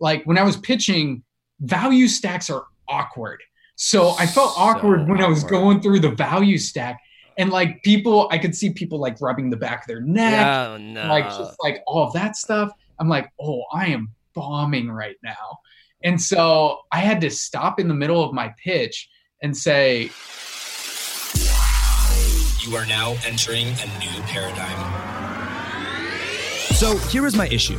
like when I was pitching, value stacks are awkward. So I felt So awkward when I was going through the value stack. And like people, I could see people like rubbing the back of their neck, Oh no. like just like all of that stuff. I'm like, oh, I am bombing right now. And so I had to stop in the middle of my pitch and say, You are now entering a new paradigm. So here is my issue.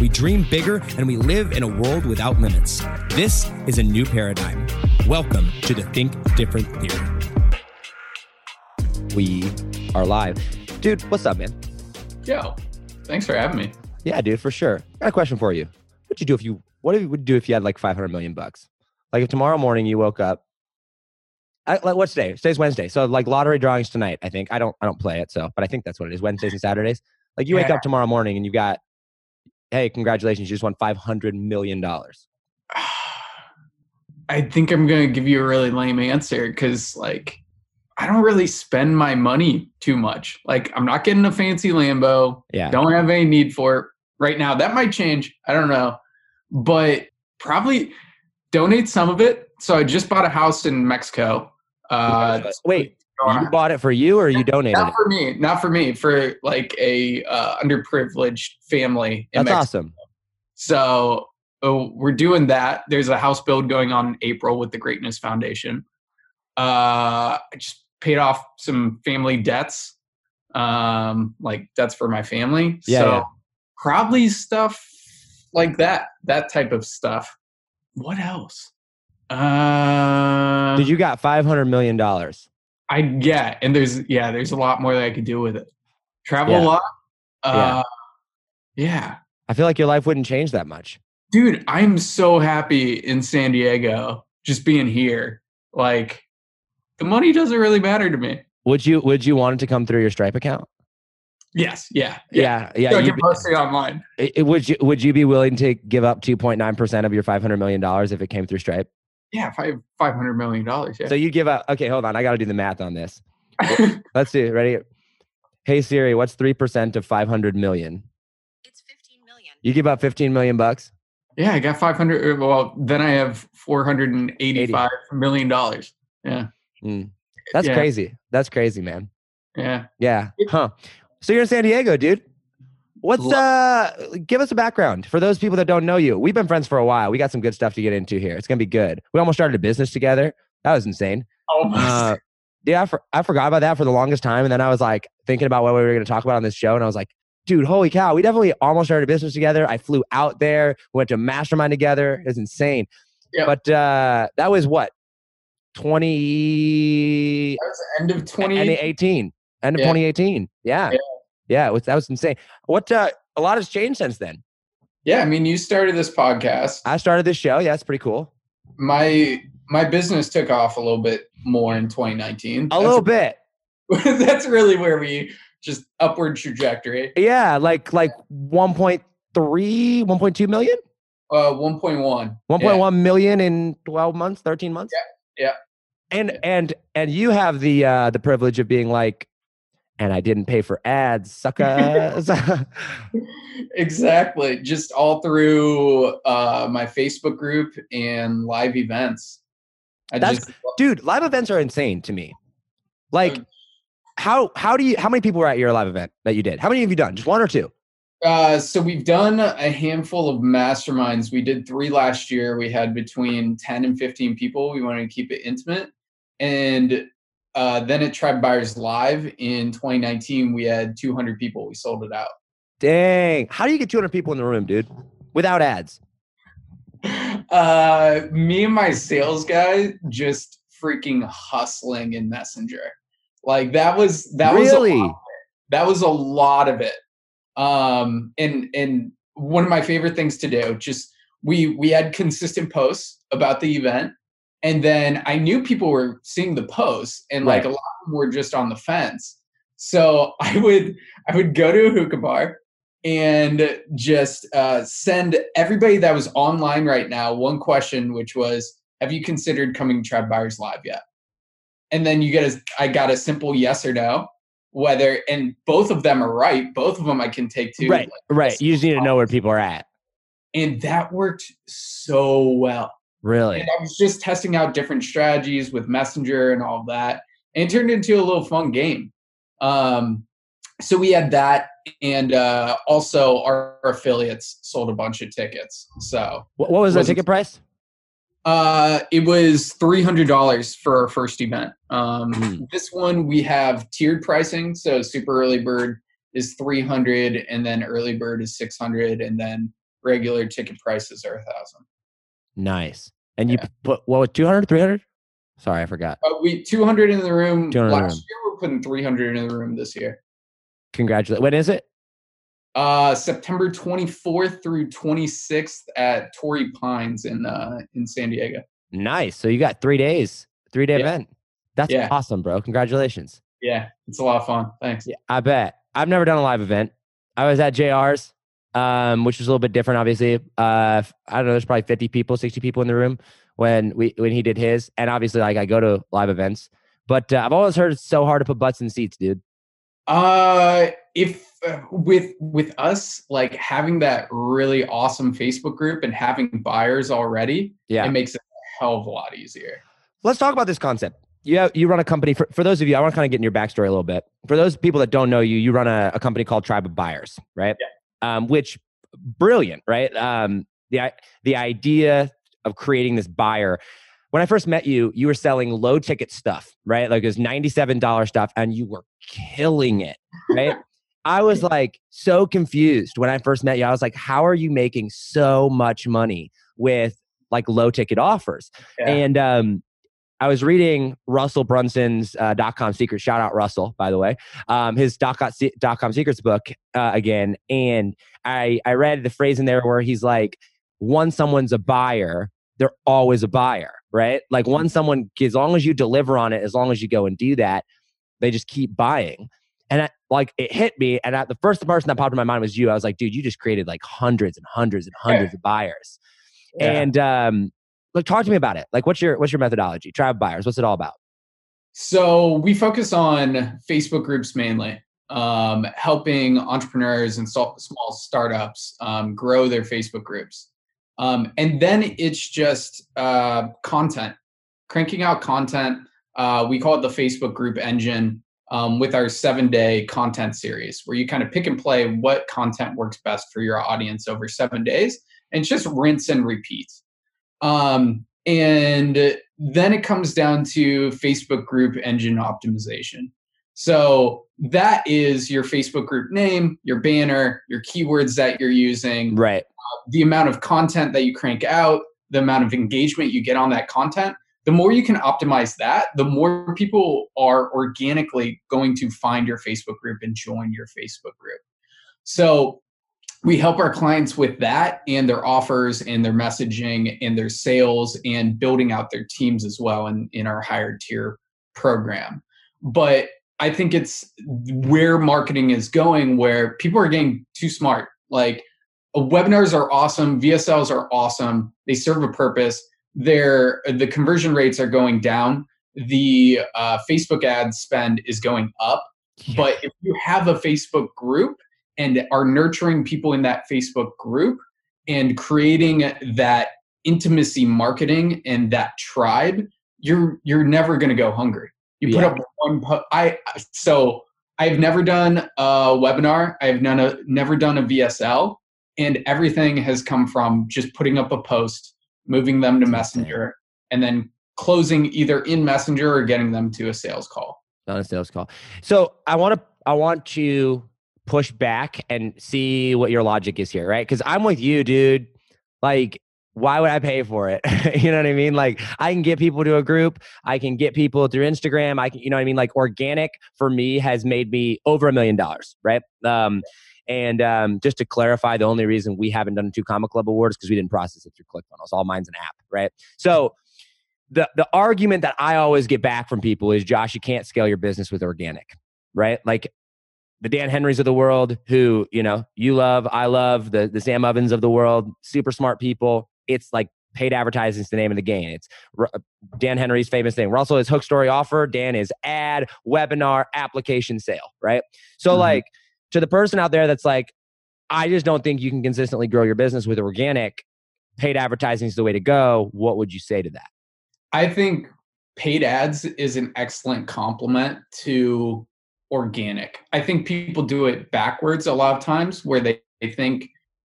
we dream bigger, and we live in a world without limits. This is a new paradigm. Welcome to the Think Different Theory. We are live. Dude, what's up, man? yo, thanks for having me. Yeah, dude, for sure. Got a question for you. What'd you do if you what would you do if you had like 500 million bucks? Like if tomorrow morning you woke up I, like what's today? Today's Wednesday. So like lottery drawings tonight, I think. I don't I don't play it, so but I think that's what it is. Wednesdays and Saturdays. Like you wake up tomorrow morning and you got hey, congratulations, you just won 500 million dollars. I think I'm going to give you a really lame answer because, like, I don't really spend my money too much. Like, I'm not getting a fancy Lambo. Yeah. Don't have any need for it right now. That might change. I don't know. But probably donate some of it. So I just bought a house in Mexico. Uh, Wait, you bought it for you or you donated not for me, not for me, for like a uh, underprivileged family. In That's Mexico. awesome. So oh, we're doing that. There's a house build going on in April with the Greatness Foundation. Uh, I just paid off some family debts, um, like debts for my family. Yeah, so yeah. probably stuff like that, that type of stuff. What else? Uh, Did you got 500 million dollars? I yeah, and there's yeah, there's a lot more that I could do with it. Travel a lot. Yeah. Uh, yeah. I feel like your life wouldn't change that much. dude i'm so happy in san diego just being here like the money doesn't really matter to me Would you would you want it to come through your Stripe account? yes yeah Yeah, yeah. so i you'd can be- post it online I- I- would you would you be willing to give up 2.9% of your 500 million dollars if it came through Stripe? Yeah five 500 million dollars yeah So you give up Okay, hold on. I got to do the math on this. Let's see. Ready? Hey Siri, what's 3% of 500 million? It's 15 million. You give up 15 million bucks? yeah i got 500 well then i have 485 million dollars yeah Mm. That's Yeah. crazy. That's crazy, man. yeah Yeah. Huh. So you're in San Diego, dude. What's uh give us a background for those people that don't know you. We've been friends for a while. We got some good stuff to get into here. It's gonna be good. We almost started a business together. That was insane. almost Uh, yeah, I, for, I forgot about that for the longest time. And then I was like thinking about what we were going to talk about on this show. And I was like, dude, holy cow, we definitely almost started a business together. I flew out there, we went to mastermind together. It was insane. Yeah. But uh, that was what? 20, That was the end of end 20 of 18, end of Yeah. 2018. Yeah. Yeah. Yeah. was, that was insane. What, uh, a lot has changed since then. yeah i mean you started this podcast I started this show. Yeah, it's pretty cool. my my business took off a little bit more in 2019 A That's- little bit. that's really where we just upward trajectory. Yeah. Like, like 1.3, 1.2 million? Uh, 1.1. 1.1 million in 12 months 13 months yeah. and Yeah. and and you have the uh the privilege of being like and i didn't pay for ads suckers exactly. Just all through uh, my Facebook group and live events. I That's- just dude live events are insane to me like how how do you how many people were at your live event that you did how many have you done just one or two Uh, so we've done a handful of masterminds. We did three last year. We had between 10 and 15 people. We wanted to keep it intimate. And uh, then at Tribe Buyers Live in 2019, we had 200 people. We sold it out. dang. How do you get 200 people in the room dude? Without ads. Uh, me and my sales guy just freaking hustling in Messenger. Like that was that was a really? lot that was a lot of it. Um and and one of my favorite things to do just we we had consistent posts about the event and then i knew people were seeing the posts and like Right. a lot of them were just on the fence so i would i would go to a hookah bar and just uh, send everybody that was online right now one question which was have you considered coming to tribe buyers live yet and then you get a i got a simple yes or no whether and both of them are right both of them i can take to right, like, right. You just need to know where people are at. and that worked so well Really? and I was just testing out different strategies with Messenger and all that. And it turned into a little fun game. Um, so we had that, and uh, also our affiliates sold a bunch of tickets. So What, what was the ticket price? uh, it was three hundred dollars for our first event. Um, Hmm. This one we have tiered pricing, so super early bird is three hundred, and then early bird is six hundred, and then regular ticket prices are a thousand. Nice. And you put what was 200, 300? Sorry, I forgot. Uh, we 200 in the room 200 in the last room. year. We're putting 300 in the room this year. Congratulations. When is it? Uh, September 24th through 26th at Torrey Pines in uh, in San Diego. Nice. So you got three days, three day Yeah. event. That's Yeah. awesome, bro. Congratulations. Yeah, it's a lot of fun. Thanks. Yeah, I bet. I've never done a live event. I was at JR's, um, which was a little bit different, obviously. Uh, I don't know, there's probably 50 people, 60 people in the room when we when he did his. And obviously, like I go to live events. But uh, I've always heard it's so hard to put butts in seats, dude. Uh, if uh, with with us like having that really awesome Facebook group and having buyers already, Yeah. it makes it a hell of a lot easier. Let's talk about this concept. You have, you run a company for, for those of you. I want to kind of get in your backstory a little bit. For those people that don't know you, you run a, a company called Tribe of Buyers, right? Um, which brilliant, right? Um, the the idea of creating this buyer. When I first met you, you were selling low ticket stuff, right? Like it was ninety seven dollar stuff, and you were killing it, right? I was like so confused when I first met you. I was like, how are you making so much money with like low ticket offers? Yeah. And um, I was reading Russell Brunson's uh, dot com secrets. Shout out Russell, by the way. Um, his dot com, dot com secrets book uh, again, and I I read the phrase in there where he's like, once someone's a buyer, they're always a buyer, right? Like once someone, as long as you deliver on it, as long as you go and do that, they just keep buying. And I, like it hit me, and I, the first person that popped in my mind was you. I was like, dude, you just created like hundreds and hundreds and hundreds of buyers. Yeah. And um, like, talk to me about it. Like, what's your what's your methodology? Tribe buyers. What's it all about? So we focus on Facebook groups mainly, um, helping entrepreneurs and small startups um, grow their Facebook groups. Um, and then it's just uh, content, cranking out content. Uh, we call it the Facebook group engine um, with our seven day content series, where you kind of pick and play what content works best for your audience over seven days and just rinse and repeat. Um, and then it comes down to Facebook group engine optimization. So that is your Facebook group name, your banner, your keywords that you're using, Right. the amount of content that you crank out, the amount of engagement you get on that content. The more you can optimize that, the more people are organically going to find your Facebook group and join your Facebook group. So we help our clients with that and their offers and their messaging and their sales and building out their teams as well in, in our higher tier program. But I think it's where marketing is going, where people are getting too smart. Like uh, webinars are awesome, VSLs are awesome, they serve a purpose. Their the conversion rates are going down. The uh, Facebook ad spend is going up. But if you have a Facebook group and are nurturing people in that Facebook group and creating that intimacy marketing and that tribe, you're you're never going to go hungry. You put Yeah. up one po- I so I've never done a webinar. I've done a, never done a VSL, and everything has come from just putting up a post, moving them to Messenger, and then closing either in Messenger or getting them to a sales call. Not a sales call. So I want to I want to push back and see what your logic is here, right? Because I'm with you, dude. Like, why would I pay for it? you know what I mean? Like, I can get people to a group. I can get people through Instagram. I can, you know what I mean? Like, organic for me has made me over a million dollars, right? Um, And um, just to clarify, the only reason we haven't done two Comma Club awards because we didn't process it through ClickFunnels. All mine's an app, right? So the the argument that I always get back from people is, Josh, you can't scale your business with organic, right? Like the Dan Henrys of the world, who you know you love, I love, the the Sam Ovens of the world, super smart people. It's like paid advertising is the name of the game. It's Dan Henry's famous thing. Russell is hook story offer. Dan is ad, webinar, application sale, right? So mm-hmm. like to the person out there that's like, I just don't think you can consistently grow your business with organic. Paid advertising is the way to go. What would you say to that? I think paid ads is an excellent complement to organic. I think people do it backwards a lot of times where they, they think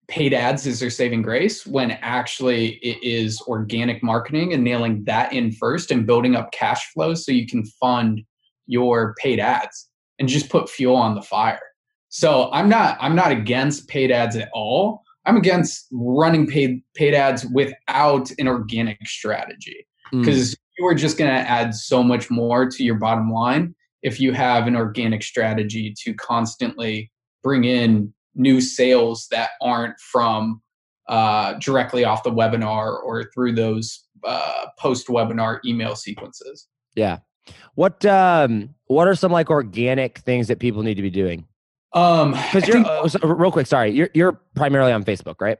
paid ads is their saving grace when actually it is organic marketing and nailing that in first and building up cash flow so you can fund your paid ads and just put fuel on the fire. So I'm not I'm not against paid ads at all. I'm against running paid paid ads without an organic strategy because mm. you are just going to add so much more to your bottom line if you have an organic strategy to constantly bring in new sales that aren't from uh, directly off the webinar or through those uh, post webinar email sequences. Yeah. What um what are some like organic things that people need to be doing? Um because you're uh, real quick, sorry, you're you're primarily on Facebook, right?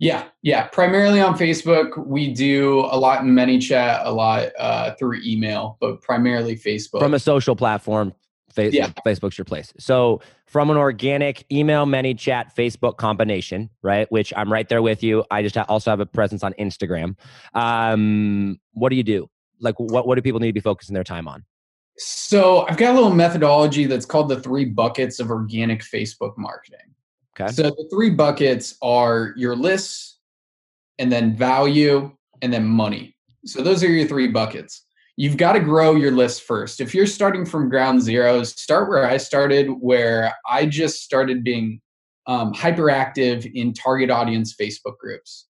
Yeah, yeah, primarily on Facebook. We do a lot in ManyChat, a lot uh, through email, but primarily Facebook. From a social platform, Facebook, yeah. Facebook's your place. So from an organic email, ManyChat, Facebook combination, right? Which I'm right there with you. I just also have a presence on Instagram. Um, what do you do? Like, what what do people need to be focusing their time on? So I've got a little methodology that's called the three buckets of organic Facebook marketing. Okay. So the three buckets are your lists, and then value, and then money. So those are your three buckets you've got to grow your list first. If you're starting from ground zero, start where I started, where I just started being um, hyperactive in target audience Facebook groups.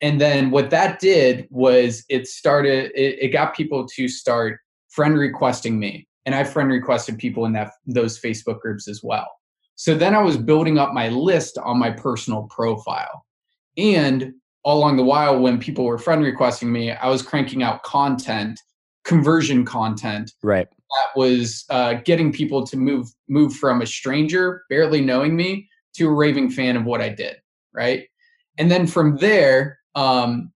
And then what that did was it started, it, it got people to start friend requesting me. And I friend requested people in that those Facebook groups as well. So then I was building up my list on my personal profile. And all along the while, when people were friend requesting me, I was cranking out content conversion content right that was uh, getting people to move move from a stranger barely knowing me to a raving fan of what I did, right? And then from there, um,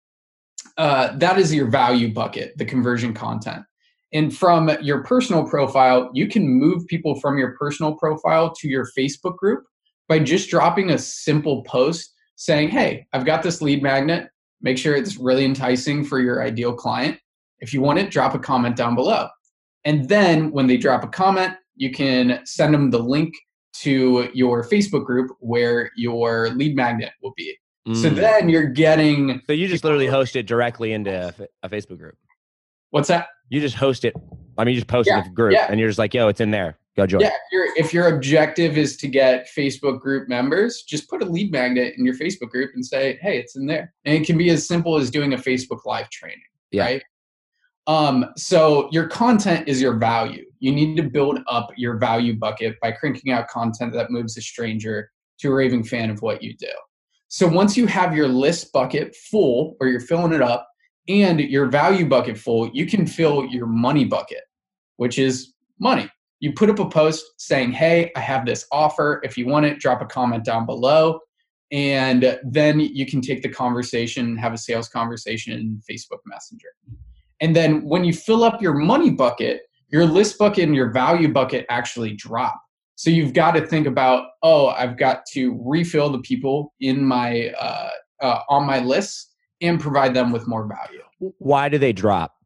uh, that is your value bucket, the conversion content. And from your personal profile, you can move people from your personal profile to your Facebook group by just dropping a simple post saying, Hey, I've got this lead magnet. Make sure it's really enticing for your ideal client. If you want it, drop a comment down below. And then when they drop a comment, you can send them the link to your Facebook group where your lead magnet will be. Mm. So then you're getting. So you just literally host it directly into a, Facebook group. What's that? You just host it. I mean, you just post yeah, it in the group, yeah. and you're just like, "Yo, it's in there. Go join." Yeah. If, your if your objective is to get Facebook group members, just put a lead magnet in your Facebook group and say, "Hey, it's in there." And it can be as simple as doing a Facebook live training. Yeah. Right. Um, so your content is your value. You need to build up your value bucket by cranking out content that moves a stranger to a raving fan of what you do. So once you have your list bucket full or you're filling it up and your value bucket full, you can fill your money bucket, which is money. You put up a post saying, Hey, I have this offer. If you want it, drop a comment down below. And then you can take the conversation, have a sales conversation in Facebook Messenger. And then when you fill up your money bucket, your list bucket and your value bucket actually drop. So you've got to think about, oh, I've got to refill the people in my uh, uh, on my list and provide them with more value. Why do they drop?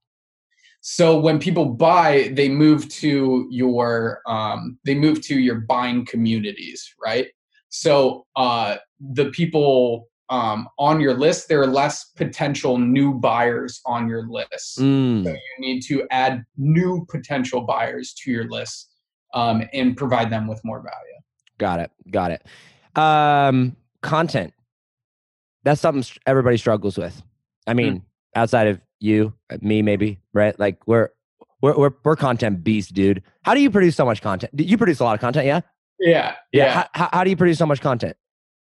So when people buy, they move to your um, they move to your buying communities, right? So uh, the people um, on your list, there are less potential new buyers on your list. Mm. So you need to add new potential buyers to your list um, and provide them with more value. Got it. Got it. Um, content. That's something everybody struggles with. I hmm. mean, mm. outside of you, uh, me, maybe, right? Like we're, we're, we're, we're content beasts, dude. How do you produce so much content? You produce a lot of content, yeah? Yeah. Yeah. Yeah. How, how do you produce so much content?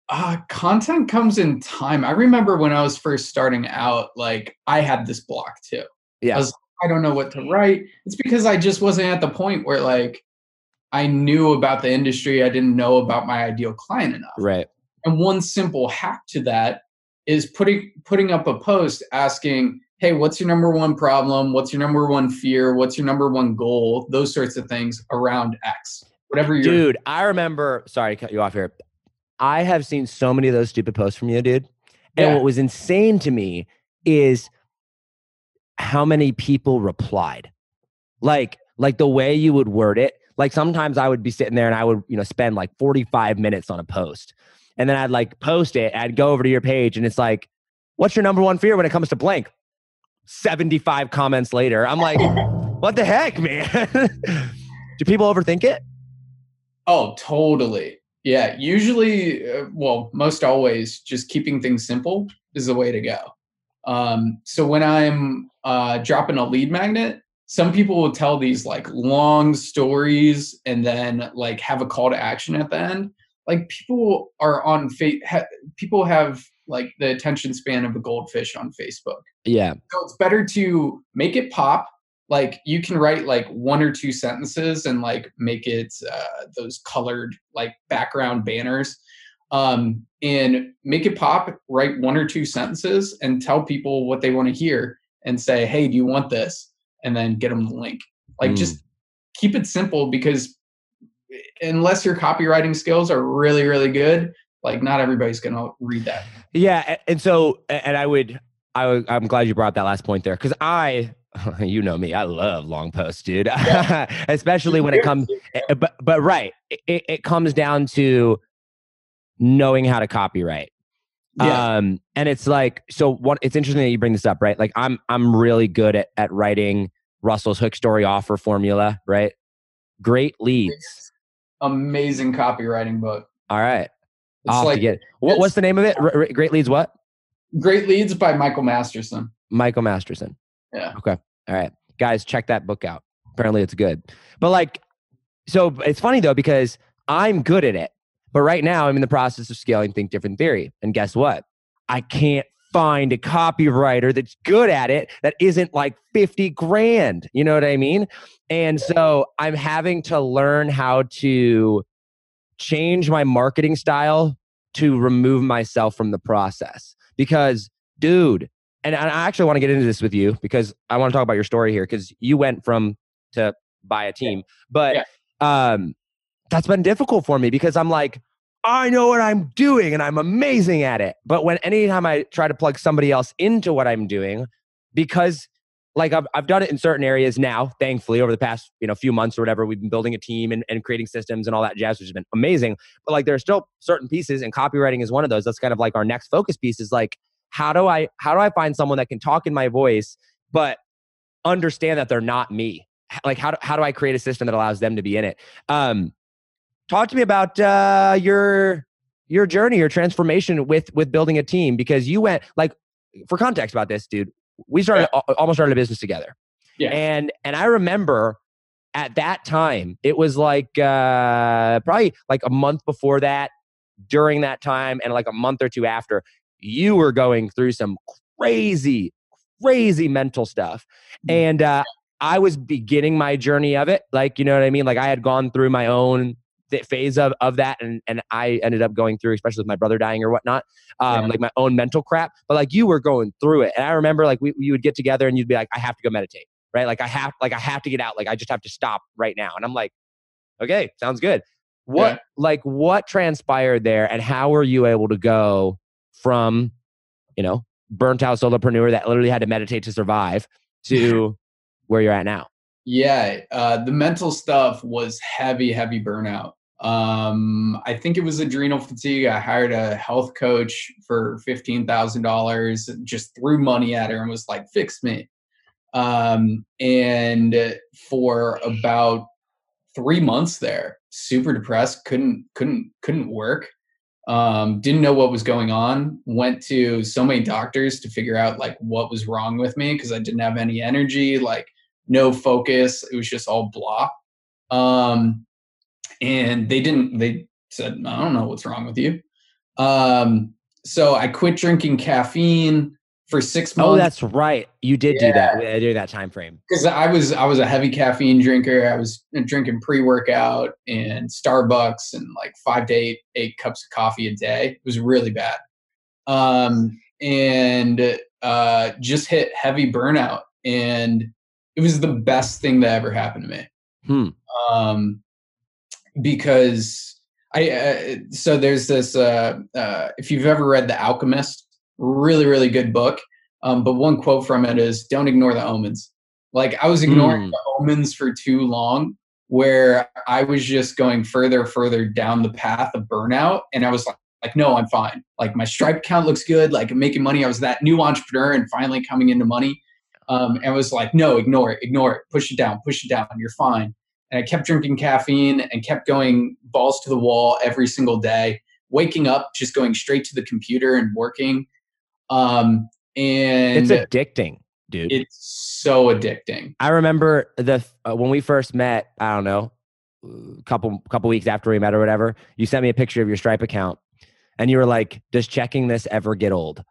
Uh, content comes in time. I remember when I was first starting out, like I had this block too. Yeah. I was I don't know what to write. It's because I just wasn't at the point where like I knew about the industry. I didn't know about my ideal client enough. Right. And one simple hack to that is putting putting up a post asking, "Hey, what's your number one problem? What's your number one fear? What's your number one goal?" Those sorts of things around X. Whatever you're Dude, I remember, sorry to cut you off here. I have seen so many of those stupid posts from you, dude. And Yeah. what was insane to me is how many people replied. Like, like the way you would word it. Like sometimes I would be sitting there and I would, you know, spend like 45 minutes on a post. And then I'd like post it, I'd go over to your page and it's like, what's your number one fear when it comes to blank? 75 comments later. I'm like, what the heck, man? Do people overthink it? Oh, totally. Yeah. Usually, uh, well, most always, just keeping things simple is the way to go. Um, so when I'm uh, dropping a lead magnet, some people will tell these like long stories and then like have a call to action at the end. Like people are on fa- ha- people have like the attention span of a goldfish on Facebook. Yeah. So it's better to make it pop. Like you can write like one or two sentences and like make it uh, those colored like background banners, um, and make it pop. Write one or two sentences and tell people what they want to hear, and say, "Hey, do you want this?" And then get them the link. Like Mm. just keep it simple because unless your copywriting skills are really really good, like not everybody's gonna read that. Yeah, and so and I would I would, I'm glad you brought that last point there cuz I you know me, I love long posts, dude. Especially when it comes eh, but but right, it, it comes down to knowing how to copywrite. Yeah. Um and it's like so what it's interesting that you bring this up, right? Like I'm I'm really good at at writing Russell's hook story offer formula, right? Great leads. Amazing copywriting book. All right. It's I'll like get what, what's the name of it? R- R- Great leads what? Great Leads by Michael Masterson. Michael Masterson. Yeah. Okay. All right. Guys, check that book out. Apparently it's good. But like, so it's funny though, because I'm good at it. But right now I'm in the process of scaling Think Different Theory. And guess what? I can't find a copywriter that's good at it that isn't like 50 grand. You know what I mean? And so I'm having to learn how to change my marketing style to remove myself from the process. Because, dude, and I actually want to get into this with you because I want to talk about your story here because you went from to buy a team, but um, that's been difficult for me because I'm like, I know what I'm doing and I'm amazing at it. But when anytime I try to plug somebody else into what I'm doing, because like I've, I've done it in certain areas now, thankfully, over the past you know few months or whatever, we've been building a team and, and creating systems and all that jazz, which has been amazing. But like there are still certain pieces, and copywriting is one of those. That's kind of like our next focus piece is like how do I how do I find someone that can talk in my voice, but understand that they're not me? Like how do, how do I create a system that allows them to be in it? Um, talk to me about uh, your your journey, your transformation with with building a team because you went like for context about this, dude. We started al- almost started a business together. Yeah. And and I remember at that time, it was like uh probably like a month before that, during that time, and like a month or two after, you were going through some crazy, crazy mental stuff. And uh I was beginning my journey of it. Like, you know what I mean? Like I had gone through my own th- phase of, of that and, and I ended up going through, especially with my brother dying or whatnot, um, Yeah. like my own mental crap. But like you were going through it. And I remember like we, you would get together and you'd be like, I have to go meditate, right? Like I have, like I have to get out. Like I just have to stop right now. And I'm like, okay, sounds good. What, Yeah. like what transpired there and how were you able to go from, you know, burnt out solopreneur that literally had to meditate to survive to where you're at now? Yeah, uh, the mental stuff was heavy, heavy burnout. Um, I think it was adrenal fatigue. I hired a health coach for fifteen thousand dollars, just threw money at her and was like, "Fix me." Um, and for about three months there, super depressed, couldn't couldn't couldn't work. Um, didn't know what was going on. Went to so many doctors to figure out like what was wrong with me because I didn't have any energy. Like no focus. It was just all blah. Um, and they didn't. They said, "I don't know what's wrong with you." Um, so I quit drinking caffeine for six months. Oh, that's right. You did do that uh, during that time frame. Because I was I was a heavy caffeine drinker. I was drinking pre workout and Starbucks and like five to eight eight cups of coffee a day. It was really bad. Um, and uh, just hit heavy burnout, and it was the best thing that ever happened to me. Hmm. Um, because I uh, so there's this uh, uh, if you've ever read The Alchemist, really really good book. Um, but one quote from it is, "Don't ignore the omens." Like I was ignoring mm. the omens for too long, where I was just going further further down the path of burnout, and I was like, like no, I'm fine. Like my stripe count looks good. Like I'm making money. I was that new entrepreneur and finally coming into money. Um, and was like, no, ignore it, ignore it, push it down, push it down. You're fine. And I kept drinking caffeine and kept going balls to the wall every single day, waking up, just going straight to the computer and working. Um, and it's addicting, dude. It's so addicting. I remember the uh, when we first met. I don't know, a couple couple weeks after we met or whatever. You sent me a picture of your Stripe account, and you were like, "Does checking this ever get old?"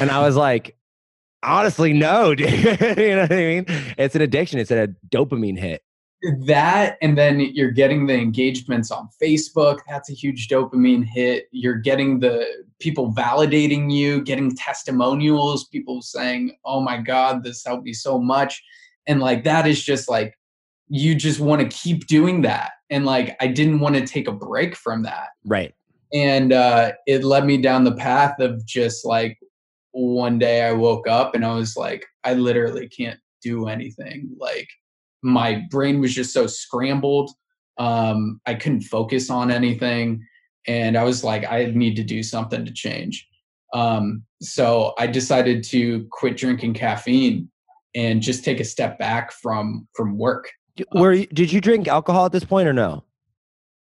And I was like, "Honestly, no, dude. you know what I mean? It's an addiction. It's a dopamine hit." that and then you're getting the engagements on facebook that's a huge dopamine hit you're getting the people validating you getting testimonials people saying oh my god this helped me so much and like that is just like you just want to keep doing that and like i didn't want to take a break from that right and uh it led me down the path of just like one day i woke up and i was like i literally can't do anything like my brain was just so scrambled. Um, I couldn't focus on anything. And I was like, I need to do something to change. Um, so I decided to quit drinking caffeine and just take a step back from from work. Were you, did you drink alcohol at this point or no?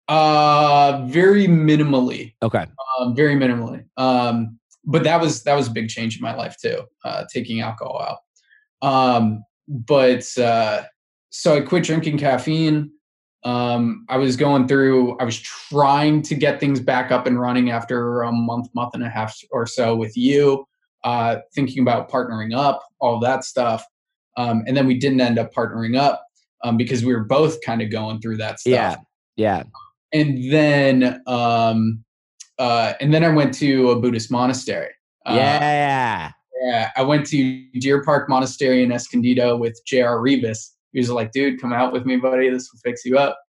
Uh, very minimally. Okay. Um, very minimally. Um, but that was that was a big change in my life too. Uh, taking alcohol out. Um, but uh, so I quit drinking caffeine. Um, I was going through, I was trying to get things back up and running after a month, month and a half or so with you, uh, thinking about partnering up, all that stuff. Um, and then we didn't end up partnering up um, because we were both kind of going through that stuff. Yeah. Yeah. And then, um, uh, and then I went to a Buddhist monastery. Uh, yeah. Yeah. I went to Deer Park Monastery in Escondido with J.R. Rivas he was like, dude, come out with me, buddy. This will fix you up.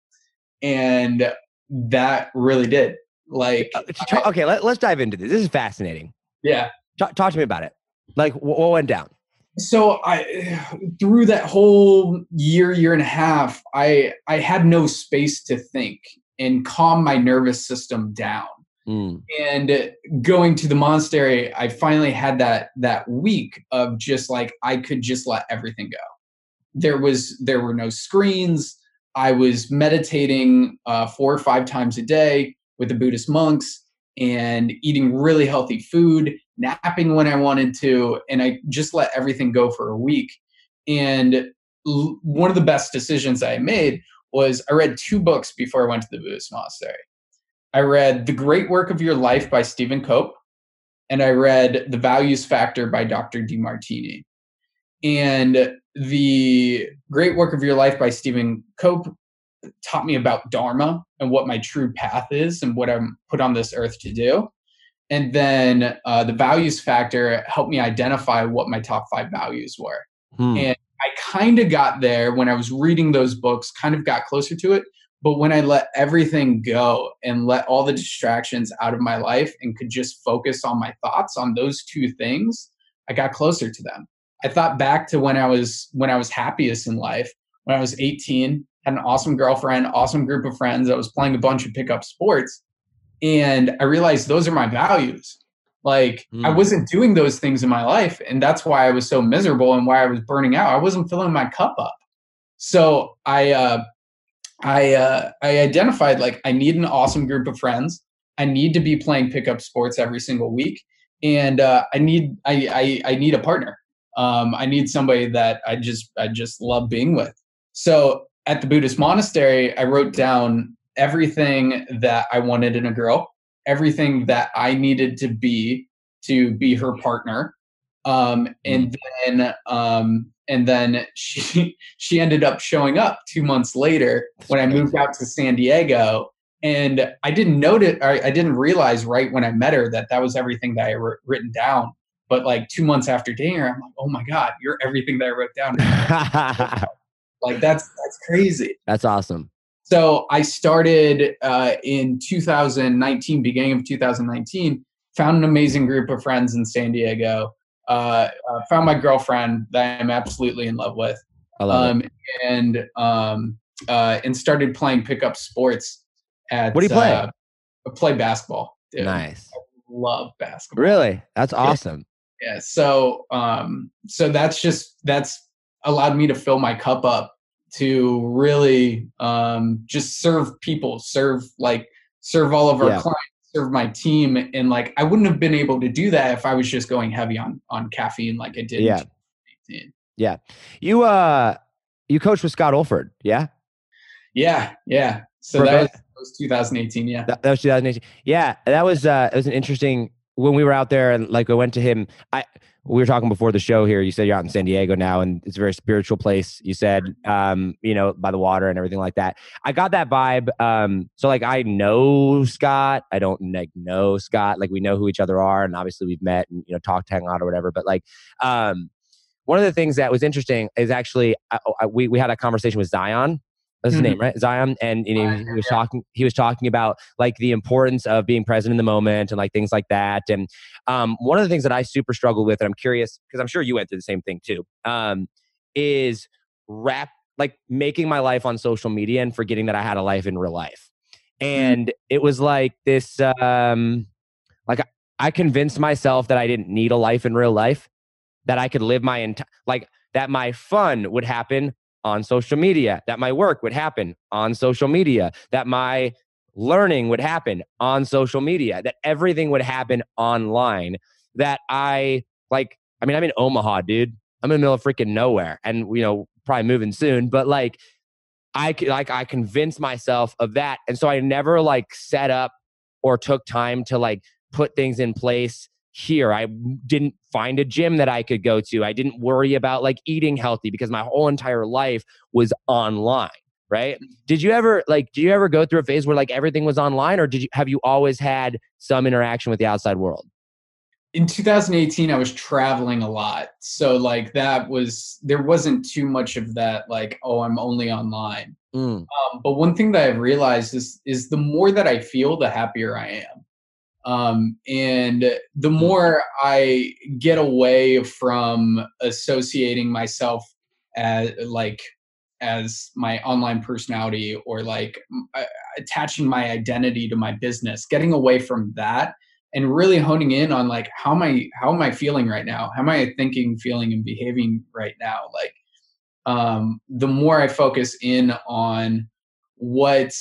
And that really did. Like, uh, okay, let, us dive into this. This is fascinating. Yeah. Talk, talk to me about it. Like, what, what went down? So I, through that whole year, year and a half, I I had no space to think and calm my nervous system down. Mm. And going to the monastery, I finally had that that week of just like I could just let everything go. There was there were no screens. I was meditating uh, four or five times a day with the buddhist monks and eating really healthy food napping when i wanted to and i just let everything go for a week. And l- one of the best decisions i made was i read two books before i went to the buddhist monastery i read the great work of your life by stephen cope and i read the values factor by dr demartini and the great work of your life by Stephen Cope taught me about Dharma and what my true path is and what I'm put on this earth to do. And then uh, the values factor helped me identify what my top five values were. Hmm. And I kind of got there when I was reading those books, kind of got closer to it. But when I let everything go and let all the distractions out of my life and could just focus on my thoughts on those two things, I got closer to them. I thought back to when I was when I was happiest in life. When I was 18, had an awesome girlfriend, awesome group of friends. I was playing a bunch of pickup sports, and I realized those are my values. Like mm. I wasn't doing those things in my life, and that's why I was so miserable and why I was burning out. I wasn't filling my cup up. So I uh, I uh, I identified like I need an awesome group of friends. I need to be playing pickup sports every single week, and uh, I need I, I I need a partner. Um, I need somebody that I just I just love being with. So at the Buddhist monastery, I wrote down everything that I wanted in a girl, everything that I needed to be to be her partner. Um, and then um, and then she she ended up showing up two months later when I moved out to San Diego. And I didn't notice, I didn't realize right when I met her that that was everything that I wrote written down. But like two months after dating her, I'm like, oh my god, you're everything that I wrote down. like that's that's crazy. That's awesome. So I started uh, in 2019, beginning of 2019, found an amazing group of friends in San Diego. Uh, found my girlfriend that I'm absolutely in love with. I love um, it. and um, uh, and started playing pickup sports. At What do you play? Uh, play basketball. dude. Nice. Love basketball. Really? That's awesome. Yeah. So um, so that's just that's allowed me to fill my cup up to really um, just serve people, serve like serve all of our Yeah. clients, serve my team, and like I wouldn't have been able to do that if I was just going heavy on on caffeine like I did. yeah Yeah. You uh you coach with Scott Oldford, yeah? Yeah, yeah. So For that was, that was 2018. Yeah. That, that was 2018. Yeah, that was uh it was an interesting when we were out there and like I went to him. I we were talking before the show here. You said you're out in San Diego now, and it's a very spiritual place. You said, um, you know, by the water and everything like that. I got that vibe. Um, so like I know Scott. I don't like know Scott. Like we know who each other are, and obviously we've met and you know talked, hang out or whatever. But like, um, one of the things that was interesting is actually I, I, we we had a conversation with Zion. That's his Mhm. name, right? Zion, and you know, he was yeah. talking. He was talking about like the importance of being present in the moment and like things like that. And um, one of the things that I super struggle with, and I'm curious because I'm sure you went through the same thing too, um, is rap like making my life on social media and forgetting that I had a life in real life. And it was like this, um, like I- I convinced myself that I didn't need a life in real life, that I could live my entire like that my fun would happen on social media, that my work would happen on social media, that my learning would happen on social media, that everything would happen online, that I like, I mean, I'm in Omaha, dude. I'm in the middle of freaking nowhere and, you know, probably moving soon, but like, I like I convinced myself of that, and so I never like set up or took time to like put things in place here. I didn't find a gym that I could go to. I didn't worry about like eating healthy because my whole entire life was online. Right? Did you ever like? Do you ever go through a phase where like everything was online, or did you have you always had some interaction with the outside world? in 2018 i was traveling a lot so like that was there wasn't too much of that like oh i'm only online Mm, um, but one thing that i've realized is is the more that i feel the happier i am um, and the more i get away from associating myself as like as my online personality or like uh, attaching my identity to my business getting away from that and really honing in on like how am i how am i feeling right now? How am i thinking feeling and behaving right now? Like um the more i focus in on what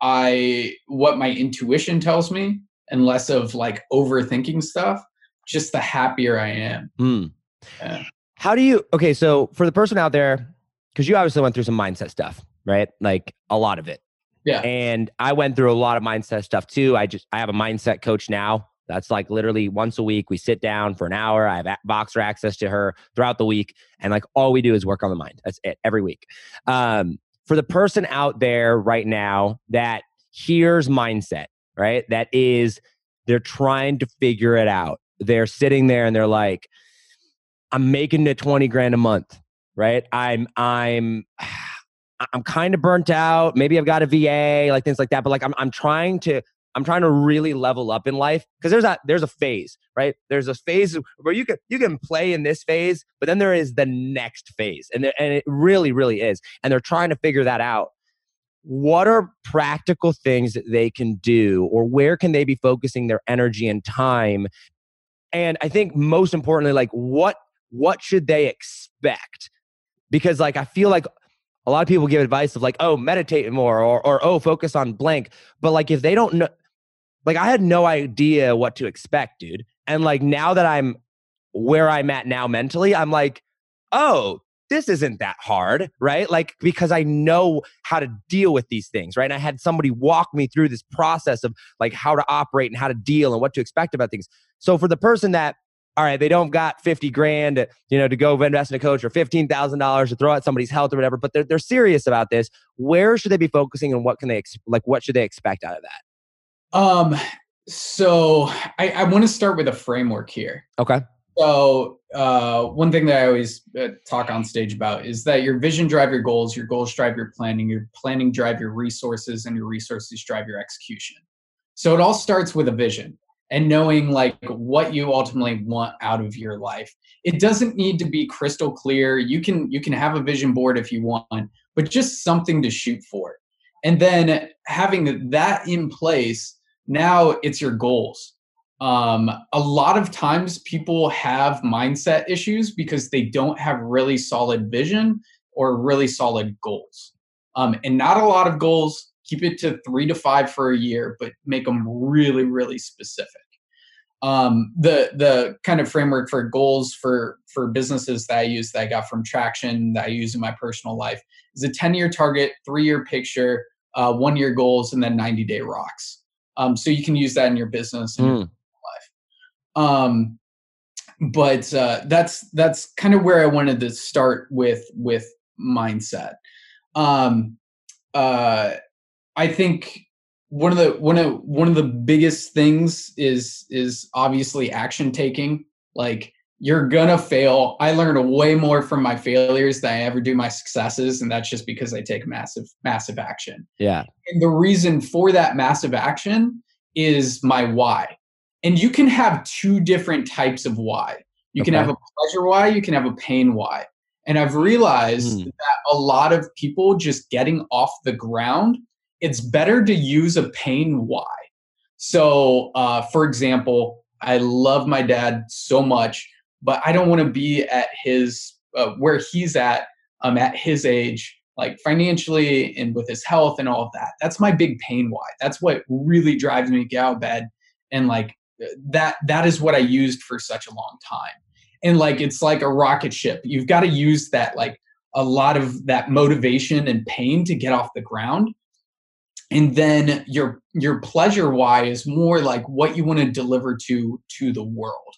i what my intuition tells me and less of like overthinking stuff just the happier i am mm. Yeah. How do you? Okay, so for the person out there, because you obviously went through some mindset stuff, right? Like a lot of it. Yeah. And I went through a lot of mindset stuff too. I just I have a mindset coach now. That's like literally once a week we sit down for an hour. I have a- Voxer access to her throughout the week, and like all we do is work on the mind. That's it every week. Um, for the person out there right now that hears mindset, right? That is they're trying to figure it out. They're sitting there and they're like, I'm making it 20 grand a month, right? I'm I'm I'm kind of burnt out. Maybe I've got a VA, like things like that. But like I'm I'm trying to I'm trying to really level up in life because there's a there's a phase, right? There's a phase where you can you can play in this phase, but then there is the next phase, and there, and it really really is, and they're trying to figure that out. What are practical things that they can do, or where can they be focusing their energy and time? And I think most importantly, like what what should they expect? Because like I feel like a lot of people give advice of like, oh, meditate more or or oh, focus on blank. But like if they don't know like I had no idea what to expect, dude. And like now that I'm where I'm at now mentally, I'm like, oh, this isn't that hard, right? Like, because I know how to deal with these things, right? And I had somebody walk me through this process of like how to operate and how to deal and what to expect about things. So for the person that, all right, they don't got 50 grand, you know, to go invest in a coach or $15,000 to throw at somebody's health or whatever, but they're, they're serious about this. Where should they be focusing and what can they, like, what should they expect out of that? Um, so I, I want to start with a framework here. Okay. So uh, one thing that I always uh, talk on stage about is that your vision drive your goals, your goals drive your planning, your planning drive your resources, and your resources drive your execution. So it all starts with a vision and knowing like what you ultimately want out of your life. It doesn't need to be crystal clear. You can you can have a vision board if you want, but just something to shoot for. And then having that in place, now it's your goals um, a lot of times people have mindset issues because they don't have really solid vision or really solid goals. Um, and not a lot of goals. Keep it to three to five for a year, but make them really, really specific. Um, the the kind of framework for goals for for businesses that I use that I got from Traction that I use in my personal life is a 10 year target, three year picture, uh, one year goals, and then 90 day rocks. Um, so you can use that in your business and mm. Um, but uh, that's that's kind of where I wanted to start with with mindset. Um, uh, I think one of the one of one of the biggest things is is obviously action taking. Like you're gonna fail. I learned way more from my failures than I ever do my successes, and that's just because I take massive massive action. Yeah. And the reason for that massive action is my why. And you can have two different types of why. You okay. can have a pleasure why, you can have a pain why. And I've realized mm. that a lot of people just getting off the ground, it's better to use a pain why. So, uh, for example, I love my dad so much, but I don't want to be at his uh, where he's at um, at his age, like financially and with his health and all of that. That's my big pain why. That's what really drives me to get out of bed and like that that is what I used for such a long time. And like it's like a rocket ship. You've got to use that like a lot of that motivation and pain to get off the ground. And then your your pleasure why is more like what you want to deliver to to the world.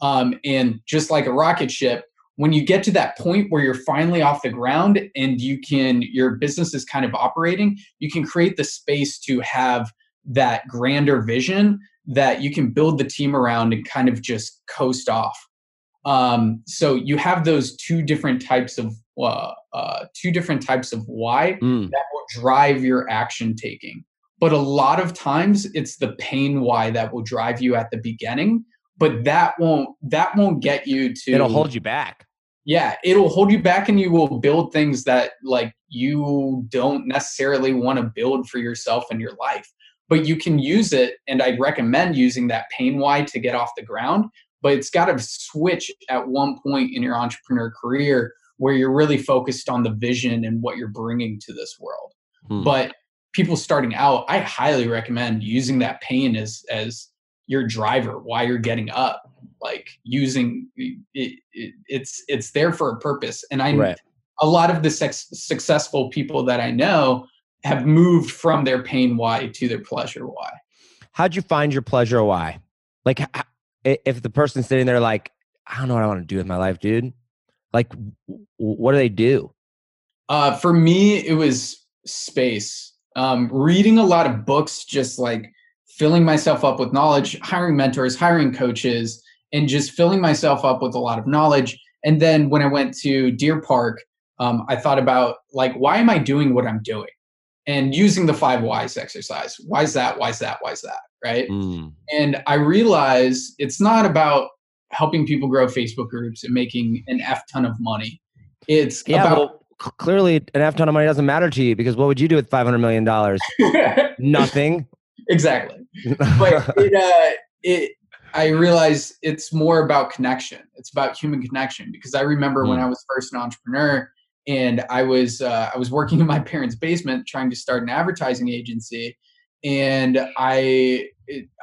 Um, and just like a rocket ship, when you get to that point where you're finally off the ground and you can your business is kind of operating, you can create the space to have that grander vision that you can build the team around and kind of just coast off. Um, so you have those two different types of uh, uh, two different types of why mm. that will drive your action taking. But a lot of times it's the pain why that will drive you at the beginning, but that won't that won't get you to. It'll hold you back. Yeah, it'll hold you back, and you will build things that like you don't necessarily want to build for yourself and your life but you can use it and i'd recommend using that pain why to get off the ground but it's got to switch at one point in your entrepreneur career where you're really focused on the vision and what you're bringing to this world hmm. but people starting out i highly recommend using that pain as as your driver why you're getting up like using it, it, it's it's there for a purpose and i right. a lot of the sex, successful people that i know have moved from their pain why to their pleasure why. How'd you find your pleasure why? Like, if the person's sitting there, like, I don't know what I want to do with my life, dude. Like, what do they do? Uh, for me, it was space. Um, reading a lot of books, just like filling myself up with knowledge, hiring mentors, hiring coaches, and just filling myself up with a lot of knowledge. And then when I went to Deer Park, um, I thought about like, why am I doing what I'm doing? And using the five whys exercise. Why is that? Why is that? Why is that? Right. Mm. And I realize it's not about helping people grow Facebook groups and making an F ton of money. It's yeah, about. Well, clearly, an F ton of money doesn't matter to you because what would you do with $500 million? Nothing. Exactly. But it, uh, it, I realize it's more about connection. It's about human connection because I remember mm. when I was first an entrepreneur, and I was uh, I was working in my parents' basement trying to start an advertising agency, and I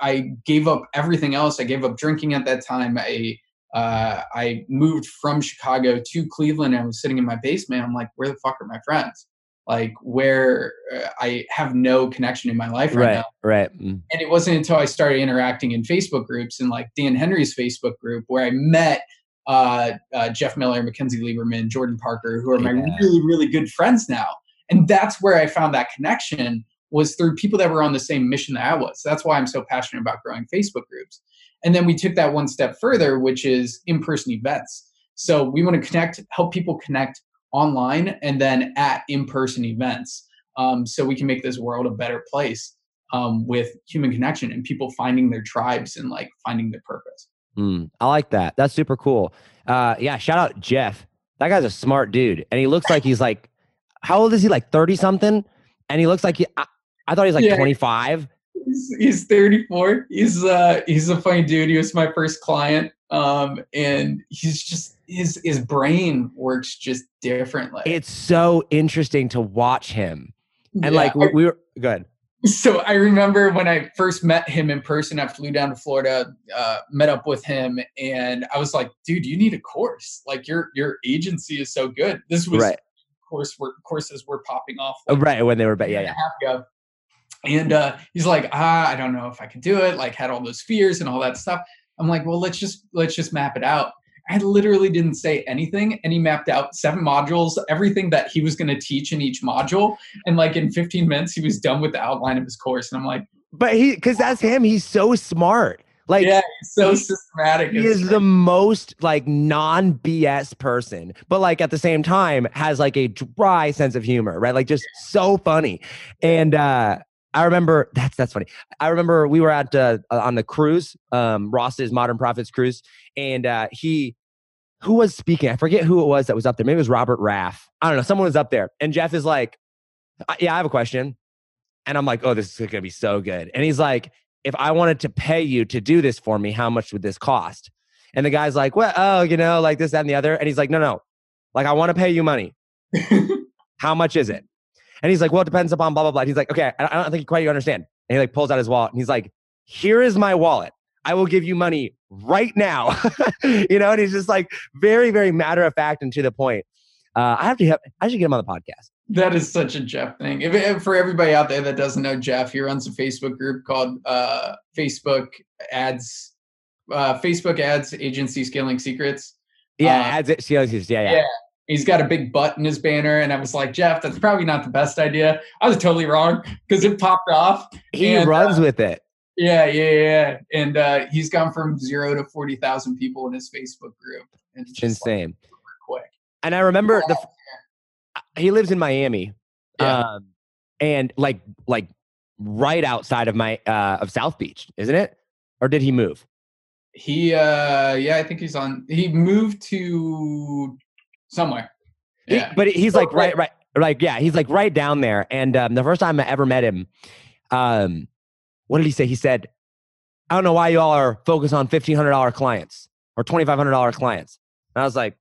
I gave up everything else. I gave up drinking at that time. I uh, I moved from Chicago to Cleveland. And I was sitting in my basement. I'm like, where the fuck are my friends? Like where uh, I have no connection in my life right, right now. Right. Mm. And it wasn't until I started interacting in Facebook groups and like Dan Henry's Facebook group where I met uh, uh, Jeff Miller, Mackenzie Lieberman, Jordan Parker, who are my Yeah. really, really good friends now. And that's where I found that connection was through people that were on the same mission that I was. That's why I'm so passionate about growing Facebook groups. And then we took that one step further, which is in-person events. So we want to connect, help people connect online and then at in-person events. Um, so we can make this world a better place um, with human connection and people finding their tribes and like finding their purpose. Mm, I like that. That's super cool. Uh, yeah, shout out Jeff. That guy's a smart dude, and he looks like he's like, how old is he? Like thirty something, and he looks like he. I, I thought he was like Yeah. twenty five. He's, he's 34. He's uh he's a funny dude. He was my first client. Um and he's just his his brain works just differently. It's so interesting to watch him, and Yeah, like we, we were good. So I remember when I first met him in person, I flew down to Florida, uh, met up with him, and I was like, dude, you need a course. Like your your agency is so good. This was Right, course were courses were popping off Oh, right when they were, but yeah, yeah. ago. And uh, he's like, ah, I don't know if I can do it. Like, had all those fears and all that stuff. I'm like, well, let's just let's just map it out. I literally didn't say anything, and he mapped out seven modules, everything that he was going to teach in each module, and like in 15 minutes, he was done with the outline of his course. And I'm like, But he, because that's him. He's so smart. Like yeah, he's so he- systematic. he is the most like non BS person, but like at the same time has like a dry sense of humor, right? Like just so funny. And uh I remember that's that's funny. I remember we were at uh, on the cruise, um Ross's Modern Profits cruise, and uh he who was speaking? I forget who it was that was up there. Maybe it was Robert Raff. I don't know. Someone was up there, and Jeff is like, "Uh, "Yeah, I have a question," and I'm like, "Oh, this is gonna be so good." And he's like, if I wanted to pay you to do this for me, how much would this cost? And the guy's like, well, oh, you know, like this, that, and the other. And he's like, no, no, like I want to pay you money. How much is it? And he's like, well, it depends upon blah, blah, blah. And he's like, okay, I don't think you quite you understand. And he like pulls out his wallet and he's like, here is my wallet. I will give you money right now. you know, and he's just like very, very matter of fact and to the point. Uh, I have to have, I should get him on the podcast. That is such a Jeff thing. If, if for everybody out there that doesn't know Jeff, he runs a Facebook group called uh, Facebook Ads, uh, Facebook Ads Agency Scaling Secrets. Yeah, Uh, adds it. See, yeah, yeah. yeah. He's got a big butt in his banner, and I was like, Jeff, that's probably not the best idea. I was totally wrong because it popped off. He And, runs with it. Yeah, yeah, yeah. And uh, he's gone from zero to forty thousand people in his Facebook group. And It's just, like, insane. super quick. And I remember the he lives in Miami. Yeah. Um, and like like right outside of my uh of South Beach, isn't it? Or did he move? He, uh, yeah, I think he's on. He moved to somewhere. He- Yeah. but he's Oh, like right, right. right, like yeah, he's like right down there. And um, the first time I ever met him, um, what did he say? He said, "I don't know why you all are focused on fifteen hundred dollar clients or twenty five hundred dollar clients." And I was like,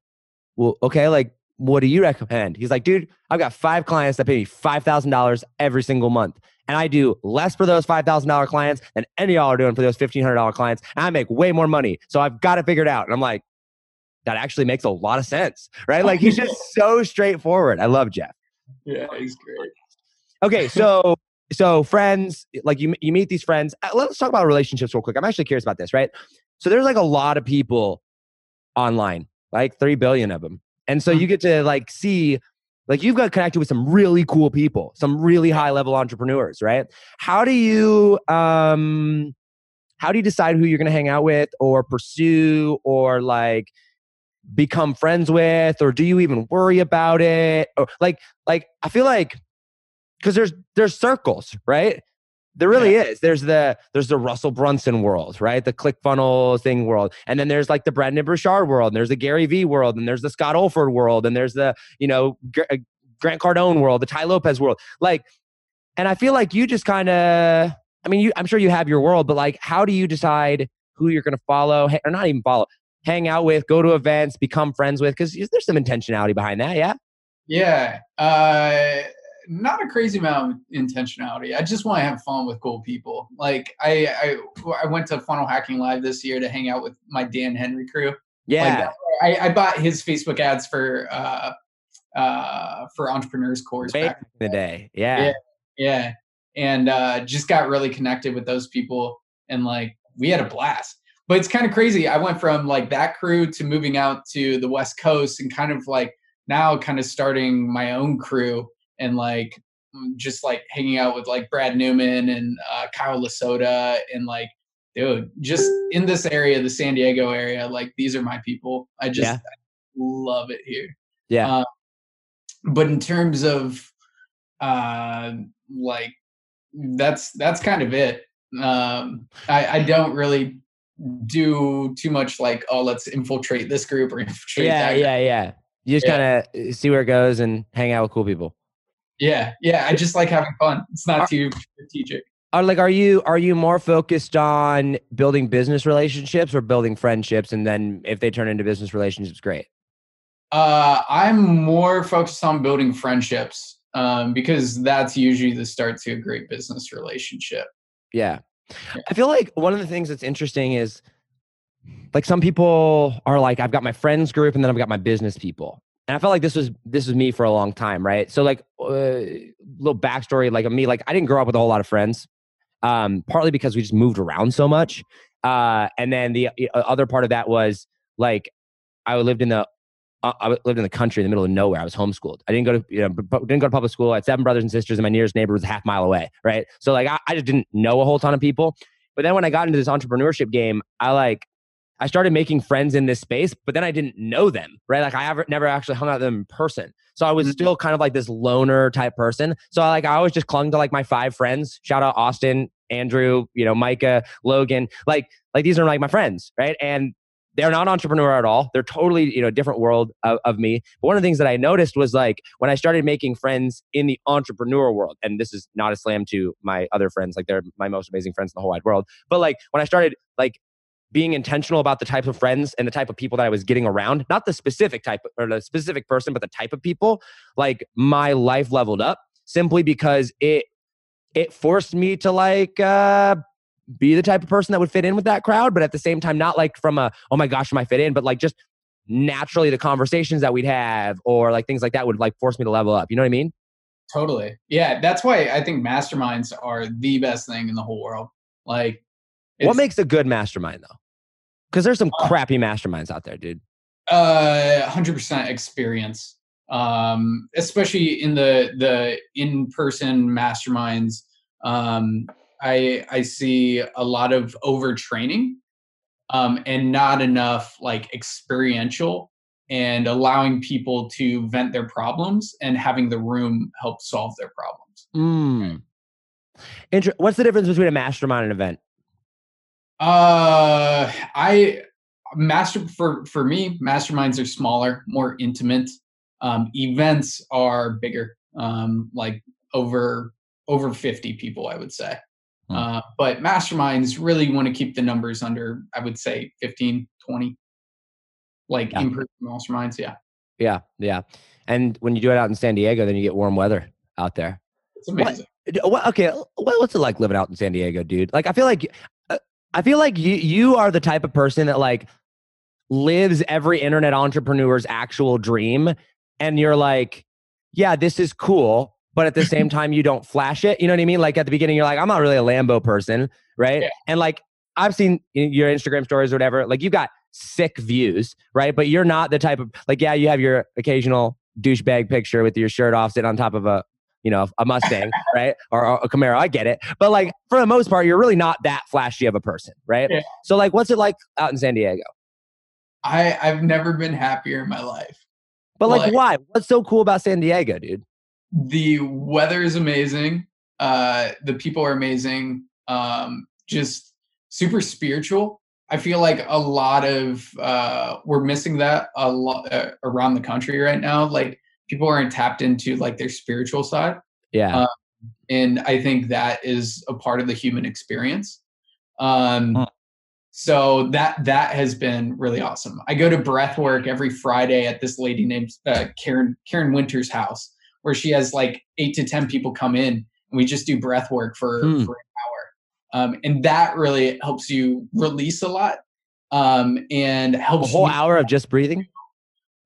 "Well, okay, like what do you recommend?" He's like, "Dude, I've got five clients that pay me five thousand dollars every single month." And I do less for those five thousand dollar clients than any of y'all are doing for those fifteen hundred dollar clients. And I make way more money, so I've got it figured out. And I'm like, that actually makes a lot of sense, right? Like he's just so straightforward. I love Jeff. yeah, he's great. Okay, so so friends, like you you meet these friends. Uh, Let's talk about relationships real quick. I'm actually curious about this, right? So there's like a lot of people online, like three billion of them, and so you get to like see. Like you've got connected with some really cool people, some really high level entrepreneurs, right? How do you um how do you decide who you're going to hang out with or pursue or like become friends with or do you even worry about it? Or like like i feel like because there's there's circles right? There really is. There's the there's the russell brunson world right? The click funnel thing world. And then there's like the brendon burchard world and there's the gary vee world and there's the scott oldford world and there's the you know uh, grant cardone world the tai lopez world. Like and i feel like you just kind of i mean you i'm sure you have your world but like how do you decide who you're going to follow or not even follow hang out with go to events become friends with because there's some intentionality behind that yeah Yeah. Uh, not a crazy amount of intentionality. I just want to have fun with cool people. Like I, I, I went to Funnel Hacking Live this year to hang out with my Dan Henry crew. Yeah. Like, I, I bought his Facebook ads for uh, uh, for entrepreneurs course Way back in the day. Yeah. Yeah. yeah, and uh, just got really connected with those people, and like we had a blast. But it's kind of crazy. I went from like that crew to moving out to the West Coast, and kind of like now, kind of starting my own crew, and like mm, just like hanging out with like Brad Newman and uh, Kyle Lasota, and like dude, just in this area, the San Diego area, like these are my people. I just Yeah. I love it here Yeah. Uh, but in terms of uh like that's that's kind of it um i i don't really do too much like oh let's infiltrate this group or infiltrate yeah. that Yeah. Yeah. You just Yeah. kind of see where it goes and hang out with cool people. yeah yeah i just like having fun it's Are- not too strategic Are like, are you are you more focused on building business relationships or building friendships? And then if they turn into business relationships, great. uh i'm more focused on building friendships um because that's usually the start to a great business relationship Yeah. I feel like one of the things that's interesting is like some people are like, I've got my friends group and then I've got my business people. And I felt like this was this was me for a long time, right? So like uh, little backstory, like of me, like I didn't grow up with a whole lot of friends, um, partly because we just moved around so much, uh, and then the uh, other part of that was like I lived in the I lived in the country in the middle of nowhere. I was homeschooled. I didn't go to you know didn't go to public school. I had seven brothers and sisters, and my nearest neighbor was a half mile away. Right, so like I, I just didn't know a whole ton of people. But then when I got into this entrepreneurship game, I like I started making friends in this space, but then I didn't know them. Right, like I ever never actually hung out with them in person. So I was Mhm. still kind of like this loner type person. So I like I always just clung to like my five friends. Shout out Austin, Andrew, you know, Micah, Logan. Like like these are like my friends, right? And they're not entrepreneur at all. They're totally, you know, a different world of, of me. But one of the things that I noticed was like when I started making friends in the entrepreneur world, and this is not a slam to my other friends, like they're my most amazing friends in the whole wide world. But like when I started like being intentional about the type of friends and the type of people that I was getting around, not the specific type or the specific person, but the type of people, like my life leveled up simply because it it forced me to like uh be the type of person that would fit in with that crowd, but at the same time, not like from a, oh my gosh, am I fit in, but like just naturally the conversations that we'd have or like things like that would like force me to level up. You know what I mean? Totally. Yeah, that's why I think masterminds are the best thing in the whole world. Like, what makes a good mastermind though? Because there's some Uh, crappy masterminds out there, dude. uh, hundred percent experience, um, especially in the the in person masterminds. Um, I I see a lot of overtraining, um, and not enough like experiential and allowing people to vent their problems and having the room help solve their problems. Mm. Inter- What's the difference between a mastermind and an event? Uh, I master for for me, masterminds are smaller, more intimate. Um, events are bigger, um, like over over fifty people, I would say. Hmm. Uh, but masterminds really want to keep the numbers under, I would say, 15, 20. Like Yeah. in person masterminds, yeah, Yeah, yeah. And when you do it out in San Diego, then you get warm weather out there. it's amazing. D- What, okay, what, what's it like living out in San Diego, dude? Like, I feel like, uh, I feel like you you are the type of person that like lives every internet entrepreneur's actual dream, and you're like, yeah, this is cool, but at the same time, you don't flash it. You know what I mean? Like at the beginning, you're like, I'm not really a Lambo person, right? Yeah. And like, I've seen your Instagram stories or whatever. Like, you've got sick views, right? But you're not the type of like, yeah, you have your occasional douchebag picture with your shirt off, sitting on top of a you know, a Mustang, right? Or, or a Camaro. I get it. But like for the most part, you're really not that flashy of a person, right? Yeah. So like what's it like out in San Diego? I I've never been happier in my life. But like, Like- why? What's so cool about San Diego, dude? The weather is amazing. Uh the people are amazing. Um just super spiritual. I feel like a lot of uh we're missing that a lot uh, around the country right now. Like people aren't tapped into like their spiritual side. Yeah. Uh, and i think that is a part of the human experience. Um Huh. so that that has been really awesome. I go to breath work every friday at this lady named uh, karen karen winter's house where she has like eight to ten people come in and we just do breath work for, Hmm. for an hour um, and that really helps you release a lot um, and helps. A whole hour of just breathing.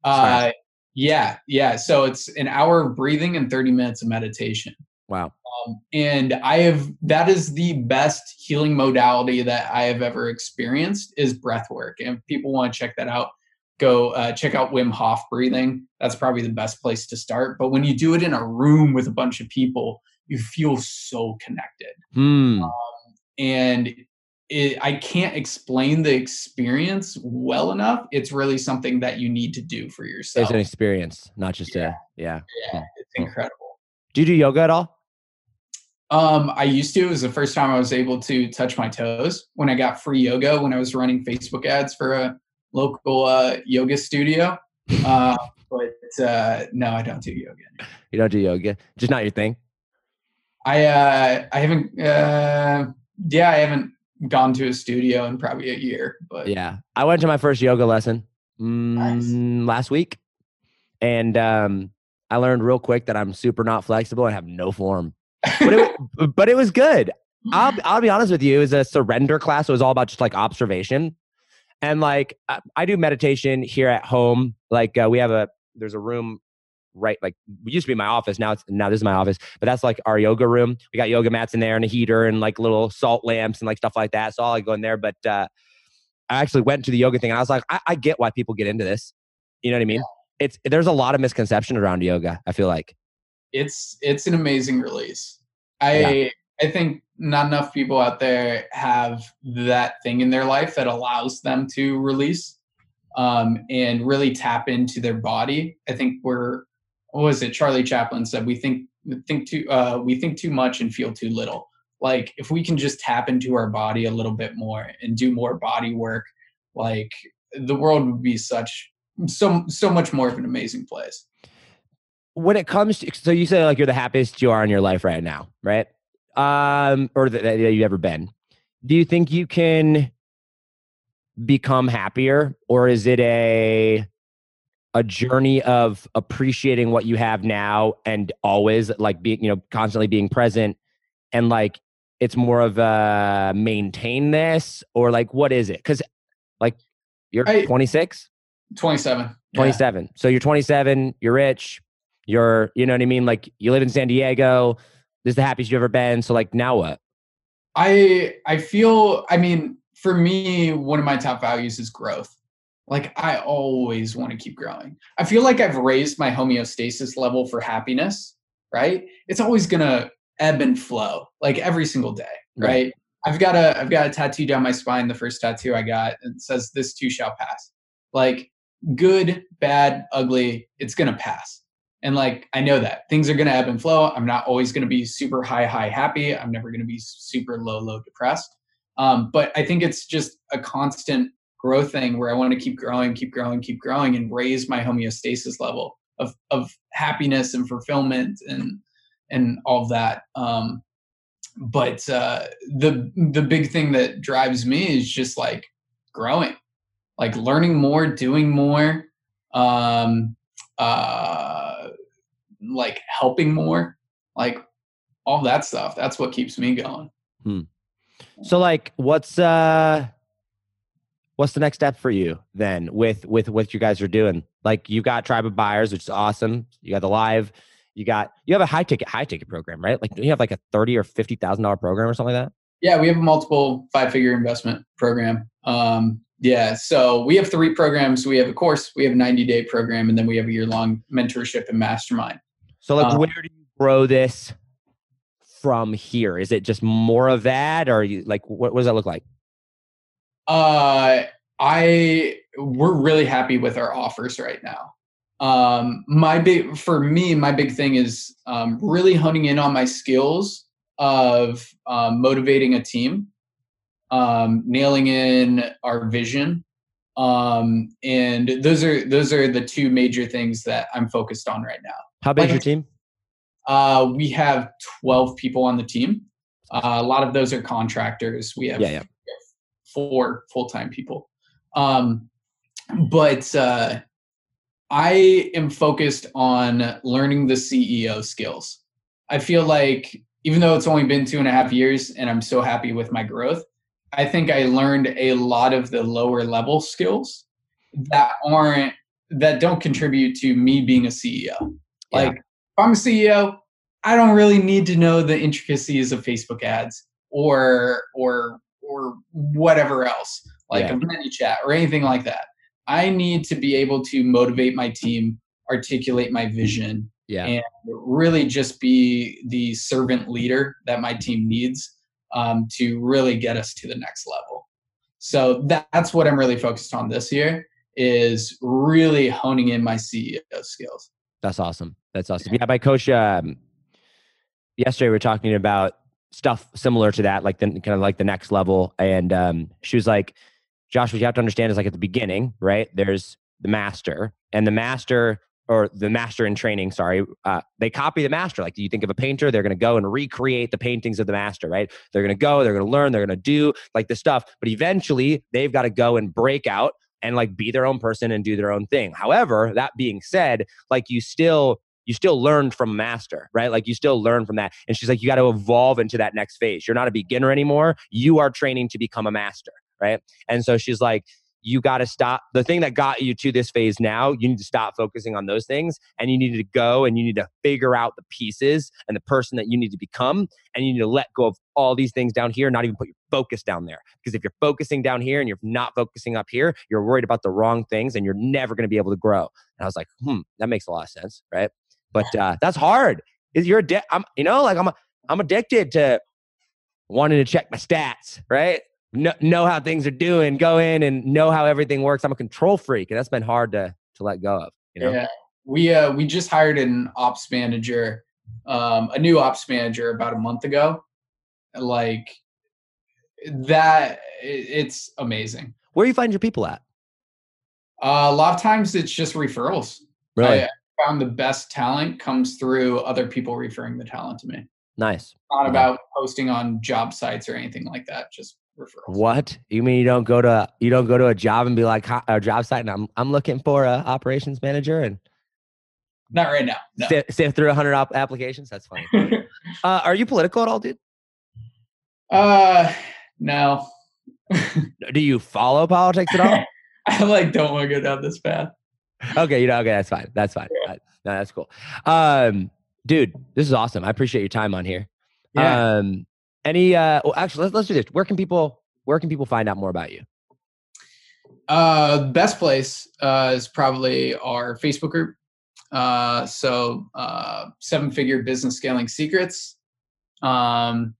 Uh, yeah, yeah. So it's an hour of breathing and 30 minutes of meditation. Wow. Um, and I have that is the best healing modality that I have ever experienced is breath work. And if people want to check that out, go uh, check out Wim Hof breathing. That's probably the best place to start. But when you do it in a room with a bunch of people, you feel so connected. Hmm. And it, I can't explain the experience well enough. It's really something that you need to do for yourself. It's an experience, not just a yeah. yeah, it's incredible. Do you do yoga at all? Um, I used to. It was the first time I was able to touch my toes when I got free yoga when I was running Facebook ads for a local uh, yoga studio. Uh, but uh, no, I don't do yoga. anymore. You don't do yoga. Just not your thing. I uh, I haven't. Uh, yeah, I haven't gone to a studio in probably a year. But Yeah. I went to my first yoga lesson mm, last week. And um, I learned real quick that I'm super not flexible and have no form. But it, but it was good. I'll, I'll be honest with you. It was a surrender class. It was all about just like observation. And like, I, I do meditation here at home. Like, uh, we have a, there's a room right, like, it used to be my office. Now it's, now this is my office, but that's like our yoga room. We got yoga mats in there and a heater and like little salt lamps and like stuff like that. So I'll like go in there. But, uh, I actually went to the yoga thing and I was like, I, I get why people get into this. You know what I mean? It's, there's a lot of misconception around yoga. I feel like. it's it's an amazing release. I Yeah. I think not enough people out there have that thing in their life that allows them to release um, and really tap into their body. I think we're what was it? Charlie Chaplin said we think we think too uh, we think too much and feel too little. Like if we can just tap into our body a little bit more and do more body work, like the world would be such so so much more of an amazing place. when it comes to so you say like you're the happiest you are in your life right now right um or that, that you've ever been do you think you can become happier or is it a a journey of appreciating what you have now and always like being you know constantly being present and like it's more of a maintain this or like what is it because like you're I- 26 27. Yeah. 27. So you're 27, you're rich, you're, you know what I mean? Like you live in San Diego. This is the happiest you've ever been. So like now what? I I feel I mean for me one of my top values is growth. Like I always want to keep growing. I feel like I've raised my homeostasis level for happiness, right? It's always going to ebb and flow like every single day, Right. right? I've got a I've got a tattoo down my spine the first tattoo I got and it says this too shall pass. Like good, bad, ugly, it's going to pass. And like I know that things are going to ebb and flow. I'm not always going to be super high high happy. I'm never going to be super low low depressed. Um, but I think it's just a constant growth thing where I want to keep growing, keep growing, keep growing, and raise my homeostasis level of of happiness and fulfillment and and all of that. Um, but uh, the the big thing that drives me is just like growing, like learning more, doing more, um, uh, like helping more, like all that stuff. That's what keeps me going. So like what's uh what's the next step for you then with with what you guys are doing? Like you got tribe of buyers, which is awesome. You got the live, you got you have a high ticket high ticket program, right? Like do you have like a thirty or fifty thousand dollar program or something like that? Yeah, we have a multiple five figure investment program. Um, yeah, so we have three programs. We have a course, we have a 90 day program, and then we have a year long mentorship and mastermind. So like Um, where do you grow this from here? Is it just more of that or you like what, what does that look like? Uh, I we're really happy with our offers right now. Um, my big for me, my big thing is um, really honing in on my skills of um, motivating a team, um, nailing in our vision, um, and those are those are the two major things that I'm focused on right now. How big is your team? Uh, we have 12 people on the team. Uh, a lot of those are contractors. We have Yeah, yeah. four full-time people. Um, but uh, I am focused on learning the CEO skills. I feel like even though it's only been two and a half years and I'm so happy with my growth, I think I learned a lot of the lower level skills that aren't that don't contribute to me being a CEO. Like if I'm a CEO, I don't really need to know the intricacies of Facebook ads or or or whatever else, like Yeah. a ManyChat or anything like that. I need to be able to motivate my team, articulate my vision, Yeah. and really just be the servant leader that my team needs um, to really get us to the next level. So that, that's what I'm really focused on this year is really honing in my CEO skills. That's awesome. That's awesome. Yeah, my coach. Um, yesterday we were talking about stuff similar to that, like the kind of like the next level, and um, she was like, "Josh, what you have to understand is like at the beginning, right? There's the master, and the master." Or the master in training, sorry, uh, they copy the master. Like, do you think of a painter? They're going to go and recreate the paintings of the master, right? They're going to go, they're going to learn, they're going to do like this stuff. But eventually, they've got to go and break out and like be their own person and do their own thing. However, that being said, like you still you still learned from master, right? Like you still learn from that. And she's like, you got to evolve into that next phase. You're not a beginner anymore. You are training to become a master, right? And so she's like, you got to stop the thing that got you to this phase now. You need to stop focusing on those things and you need to go and you need to figure out the pieces and the person that you need to become. And you need to let go of all these things down here, not even put your focus down there. Because if you're focusing down here and you're not focusing up here, you're worried about the wrong things and you're never going to be able to grow. And I was like, hmm, that makes a lot of sense, right? But uh, that's hard. Is you're addi- I'm, you know, like I'm, I'm addicted to wanting to check my stats, right? Know, know how things are doing, go in and know how everything works. I'm a control freak, and that's been hard to to let go of. You know, Yeah, we uh, we just hired an ops manager, um, a new ops manager about a month ago. Like that, it's amazing. where do you find your people at? Uh, a lot of times it's just referrals. Really I found the best talent comes through other people referring the talent to me. nice. Not Yeah. about posting on job sites or anything like that. Just referrals. What you mean? You don't go to you don't go to a job and be like a job site, and I'm I'm looking for a operations manager and Not right now. No. sift, sift through hundred op- applications. That's funny. Uh, are you political at all, dude? uh, no. Do you follow politics at all? I like don't want to go down this path. okay, you know, okay, that's fine. That's fine. Uh, No, that's cool. Um, dude, this is awesome. I appreciate your time on here. Yeah. Um, any uh well, actually let's let's do this. Where can people where can people find out more about you? Uh, best place uh, is probably our Facebook group. Uh, so uh, seven figure business scaling secrets. Um,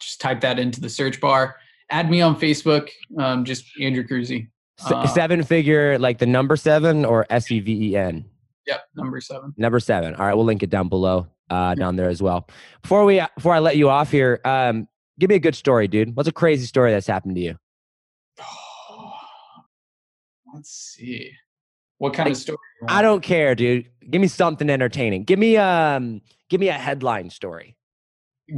just type that into the search bar. Add me on Facebook. Um, just Andrew Kroeze. Uh, seven figure like the number seven or S E V E N? Yep, number seven. Number seven. All right, we'll link it down below, uh, down there as well. Before we before I let you off here, um, give me a good story, dude. What's a crazy story that's happened to you? Let's see. What kind of story? I don't care, dude. Give me something entertaining. Give me um, give me a headline story.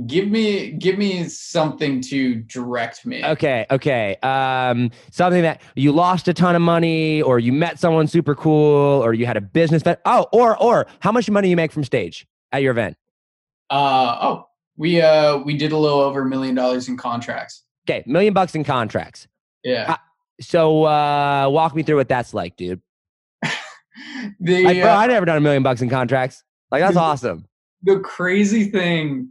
give me give me something to direct me. Okay, okay. Um, something that you lost a ton of money, or you met someone super cool, or you had a business. That, oh, or or how much money you make from stage at your event? Uh oh, we uh we did a little over a million dollars in contracts. Okay, million bucks in contracts. Yeah. So uh, walk me through what that's like, dude. the Like, bro, uh, I never done a million bucks in contracts. Like that's Dude. awesome. the crazy thing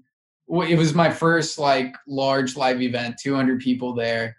it was my first like large live event 200 people there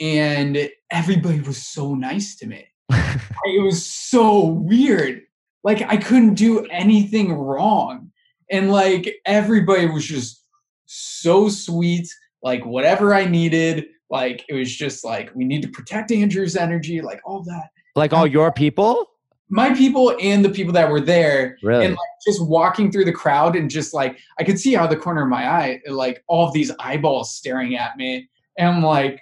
and everybody was so nice to me it was so weird like i couldn't do anything wrong and like everybody was just so sweet like whatever i needed like it was just like we need to protect andrew's energy like all that. Like all your people, my people and the people that were there. Really? and like just walking through the crowd and just like I could see out of the corner of my eye like all of these eyeballs staring at me. And I'm like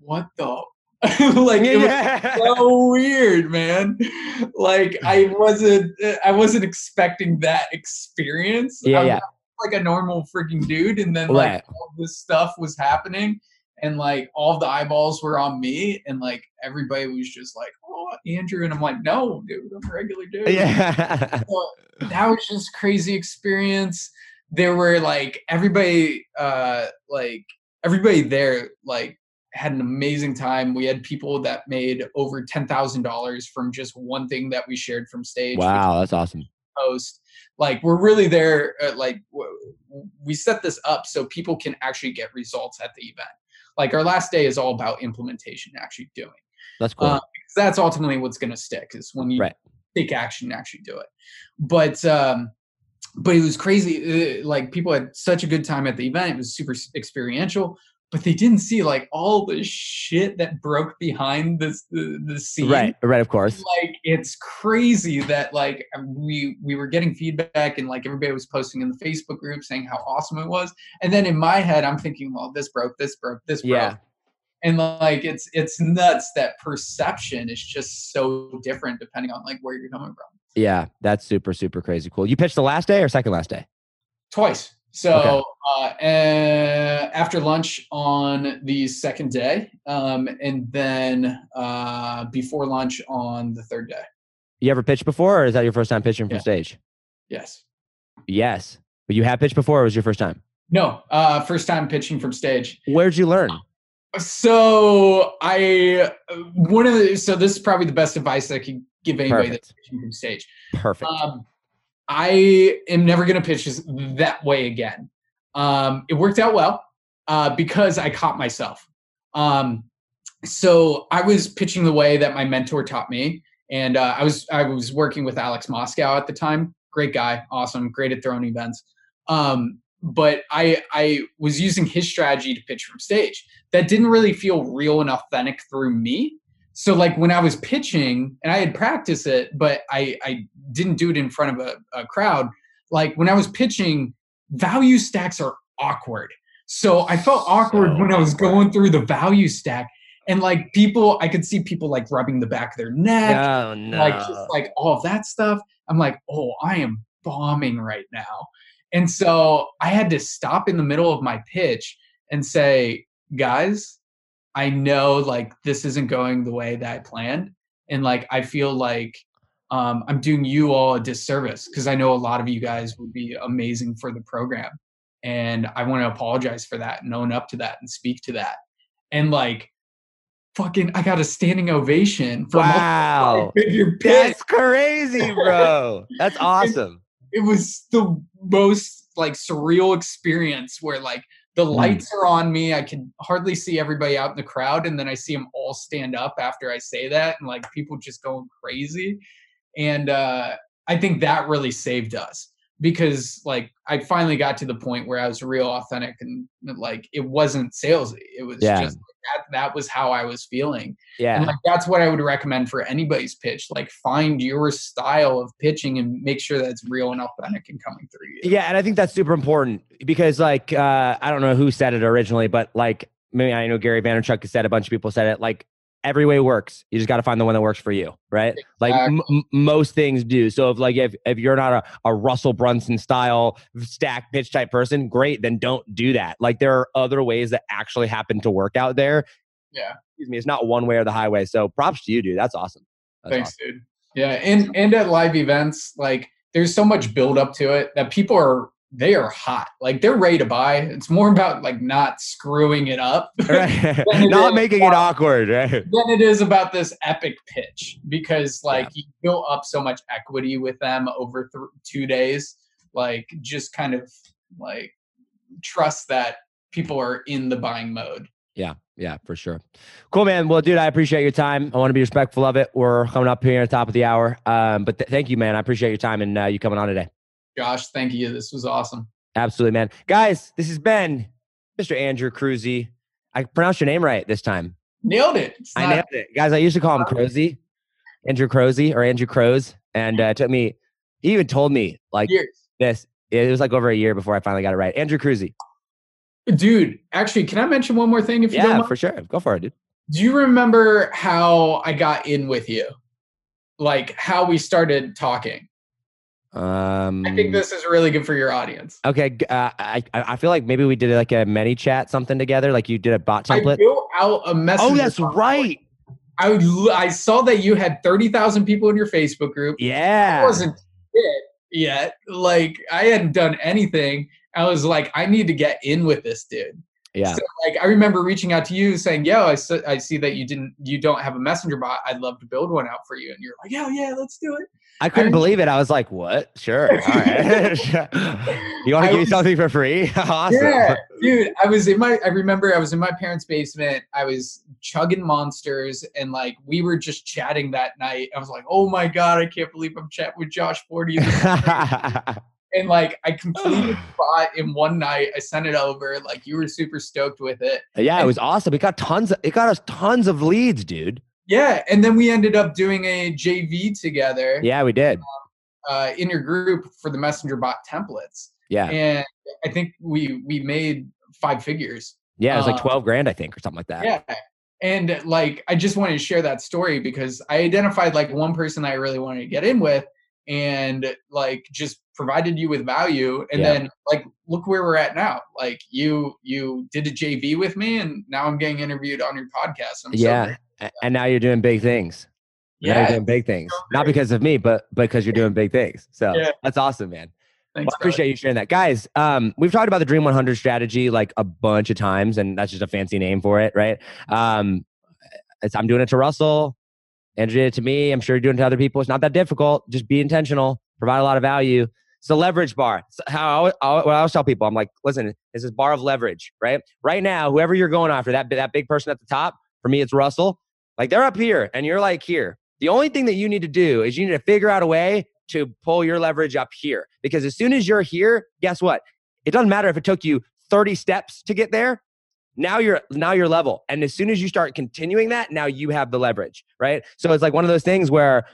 what the like it was so weird man like I wasn't I wasn't expecting that experience Yeah, yeah. like a normal freaking dude and then like Right. all this stuff was happening and like all the eyeballs were on me and like everybody was just like oh Andrew and I'm like no dude I'm a regular dude yeah. so that was just crazy experience there were like everybody uh like everybody there like had an amazing time. We had people that made over ten thousand dollars from just one thing that we shared from stage. Wow, that's awesome. Post like we're really there. Uh, like we set this up so people can actually get results at the event. Like our last day is all about implementation, actually doing. That's cool. Uh, that's ultimately what's going to stick is when you Right. take action and actually do it. But um, but it was crazy. uh, Like people had such a good time at the event. It was super experiential. But they didn't see like all the shit that broke behind this the, the scene. right, right, of course. Like it's crazy that like we we were getting feedback and like everybody was posting in the Facebook group saying how awesome it was. And then in my head, I'm thinking, well, this broke, this broke, this broke Yeah. and like it's it's nuts that perception is just so different depending on like where you're coming from Yeah, that's super, super crazy cool. You pitched the last day or second last day? twice so Okay. uh, uh after lunch on the second day um and then uh before lunch on the third day You ever pitched before, or is that your first time pitching from Yeah. stage? yes Yes. But you have pitched before, or was your first time? no uh first time pitching from stage Where'd you learn? so i uh, one of the so this is probably the best advice i could give anybody that's Perfect. pitching from stage Perfect. Um, I am never going to pitch this that way again. Um, it worked out well uh, because I caught myself. Um, so I was pitching the way that my mentor taught me, and uh, I was I was working with Alex Moscow at the time. Great guy, awesome, great at throwing events. Um, but I I was using his strategy to pitch from stage. That didn't really feel real and authentic through me. So like when I was pitching and I had practiced it, but I I didn't do it in front of a, a crowd. Like when I was pitching, value stacks are awkward. So I felt awkward So when I was going through the value stack. And like people, I could see people like rubbing the back of their neck, oh no. like just like all of that stuff. I'm like, oh, I am bombing right now. And so I had to stop in the middle of my pitch and say, guys, I know like this isn't going the way that I planned. And like I feel like um, I'm doing you all a disservice because I know a lot of you guys would be amazing for the program. And I want to apologize for that and own up to that and speak to that. And like fucking I got a standing ovation for wow. That's crazy, bro. That's awesome. it was the most like surreal experience where like the Mm. lights are on me i can hardly see everybody out in the crowd and then i see them all stand up after i say that and like people just going crazy and uh i think that really saved us because like i finally got to the point where i was real authentic and like it wasn't salesy it was Yeah. just that that was how i was feeling Yeah. and like that's what I would recommend for anybody's pitch. Like find your style of pitching and make sure that it's real and authentic and coming through you. Yeah, and I think that's super important because, like, uh, I don't know who said it originally, but like, maybe I know Gary Vaynerchuk has said, a bunch of people said it. Like, every way works. You just got to find the one that works for you, right? Like m- m- most things do. So if like if if you're not a, a Russell Brunson style stack pitch type person, great, then don't do that. Like there are other ways that actually happen to work out there. Yeah. Excuse me, it's not one way or the highway. So props to you, dude. That's awesome. That's Thanks, awesome. dude. Yeah, and and at live events, like there's so much build up to it that people are they are hot. Like they're ready to buy. It's more about like not screwing it up Right. Not making it awkward, right? than it is about this epic pitch because like you built up so much equity with them over th- two days. Like just kind of like trust that people are in the buying mode. Yeah, yeah, for sure. Cool, man. Well, dude, I appreciate your time. I want to be respectful of it. We're coming up here at the top of the hour. Um, but th- thank you, man. I appreciate your time and uh, you coming on today. Josh, thank you. This was awesome. Absolutely, man. Guys, this has been Mr. Andrew Kroeze. I pronounced your name right this time. Nailed it. It's I not- nailed it. Guys, I used to call him Crozy, Andrew Crozy or Andrew Crows. And uh, it took me, he even told me like years. this. It was like over a year before I finally got it right. Andrew Kroeze. Dude, actually, can I mention one more thing if you Yeah, for sure. Go for it, dude. Do you remember how I got in with you? Like how we started talking? Um, I think this is really good for your audience. Okay, uh, I I I feel like maybe we did like a many chat something together. Like you did a bot I template. built out a message. Oh, that's right. I would I saw that you had thirty thousand people in your Facebook group. I Yeah. wasn't it yet. Like I hadn't done anything. I was like, I need to get in with this dude. Yeah. So, like I remember reaching out to you saying, "Yo, I, I see that you didn't you don't have a messenger bot. I'd love to build one out for you." And you're like, "Yeah, yeah, let's do it." I couldn't I- believe it. I was like, what? Sure. All right. you want to give me something for free? awesome. Yeah, dude. I was in my. I remember I was in my parents' basement. I was chugging monsters, and like we were just chatting that night. I was like, "Oh my god, I can't believe I'm chatting with Josh Forti." and like I completed bot in one night. I sent it over. Like you were super stoked with it. yeah, it was awesome. It got tons of, it got us tons of leads, dude. Yeah, and then we ended up doing a JV together Yeah, we did. uh, in your group for the messenger bot templates, Yeah. and I think we we made five figures. Yeah, it was like uh, 12 grand, I think, or something like that. Yeah. And like I just wanted to share that story because I identified like one person I really wanted to get in with and like just provided you with value and Yeah. then like look where we're at now. Like you you did a JV with me and now I'm getting interviewed on your podcast. I'm Yeah. A- And now you're doing big things. Now you're Yeah. doing big things. so Not because of me, but because you're doing big things. So Yeah. that's awesome, man. Thanks, Well, I appreciate you sharing that. Guys, um, we've talked about the Dream 100 strategy like a bunch of times, and that's just a fancy name for it, right? Um, it's, I'm doing it to Russell. Andrew did it to me. I'm sure you're doing it to other people. It's not that difficult. Just be intentional, provide a lot of value. It's a leverage bar. It's how I, what I always tell people, I'm like, listen, this is bar of leverage, right? Right now, whoever you're going after, that, that big person at the top, for me, it's Russell. Like they're up here and you're like here. The only thing that you need to do is you need to figure out a way to pull your leverage up here. Because as soon as you're here, guess what? It doesn't matter if it took you 30 steps to get there. Now you're now you're level. And as soon as you start continuing that, now you have the leverage, right? So it's like one of those things where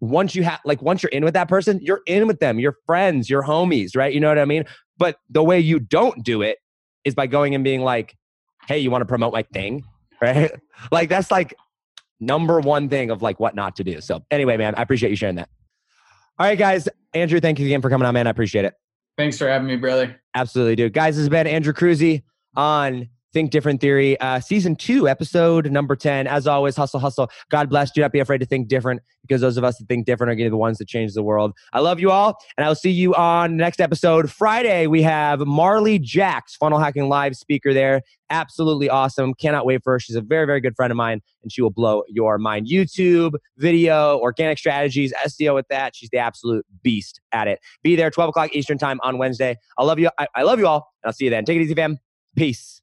once you have like once you're in with that person, you're in with them, your friends, your homies, right? You know what I mean? But the way you don't do it is by going and being like, "Hey, you want to promote my thing?" Right? like that's like number one thing of like what not to do. So anyway, man, I appreciate you sharing that. All right, guys. Andrew, thank you again for coming on, man. I appreciate it. Thanks for having me, brother. Absolutely, dude. Guys, this has been Andrew Kroeze on Think Different Theory, uh, season two, episode number 10. As always, hustle, hustle. God bless. Do not be afraid to think different because those of us that think different are going to be the ones that change the world. I love you all, and I will see you on next episode. Friday, we have Marley Jaxx, funnel hacking live speaker there. Absolutely awesome. Cannot wait for her. She's a very, very good friend of mine, and she will blow your mind. YouTube, video, organic strategies, SEO with that. She's the absolute beast at it. Be there, 12 o'clock Eastern time on Wednesday. I love you. I, I love you all, and I'll see you then. Take it easy, fam. Peace.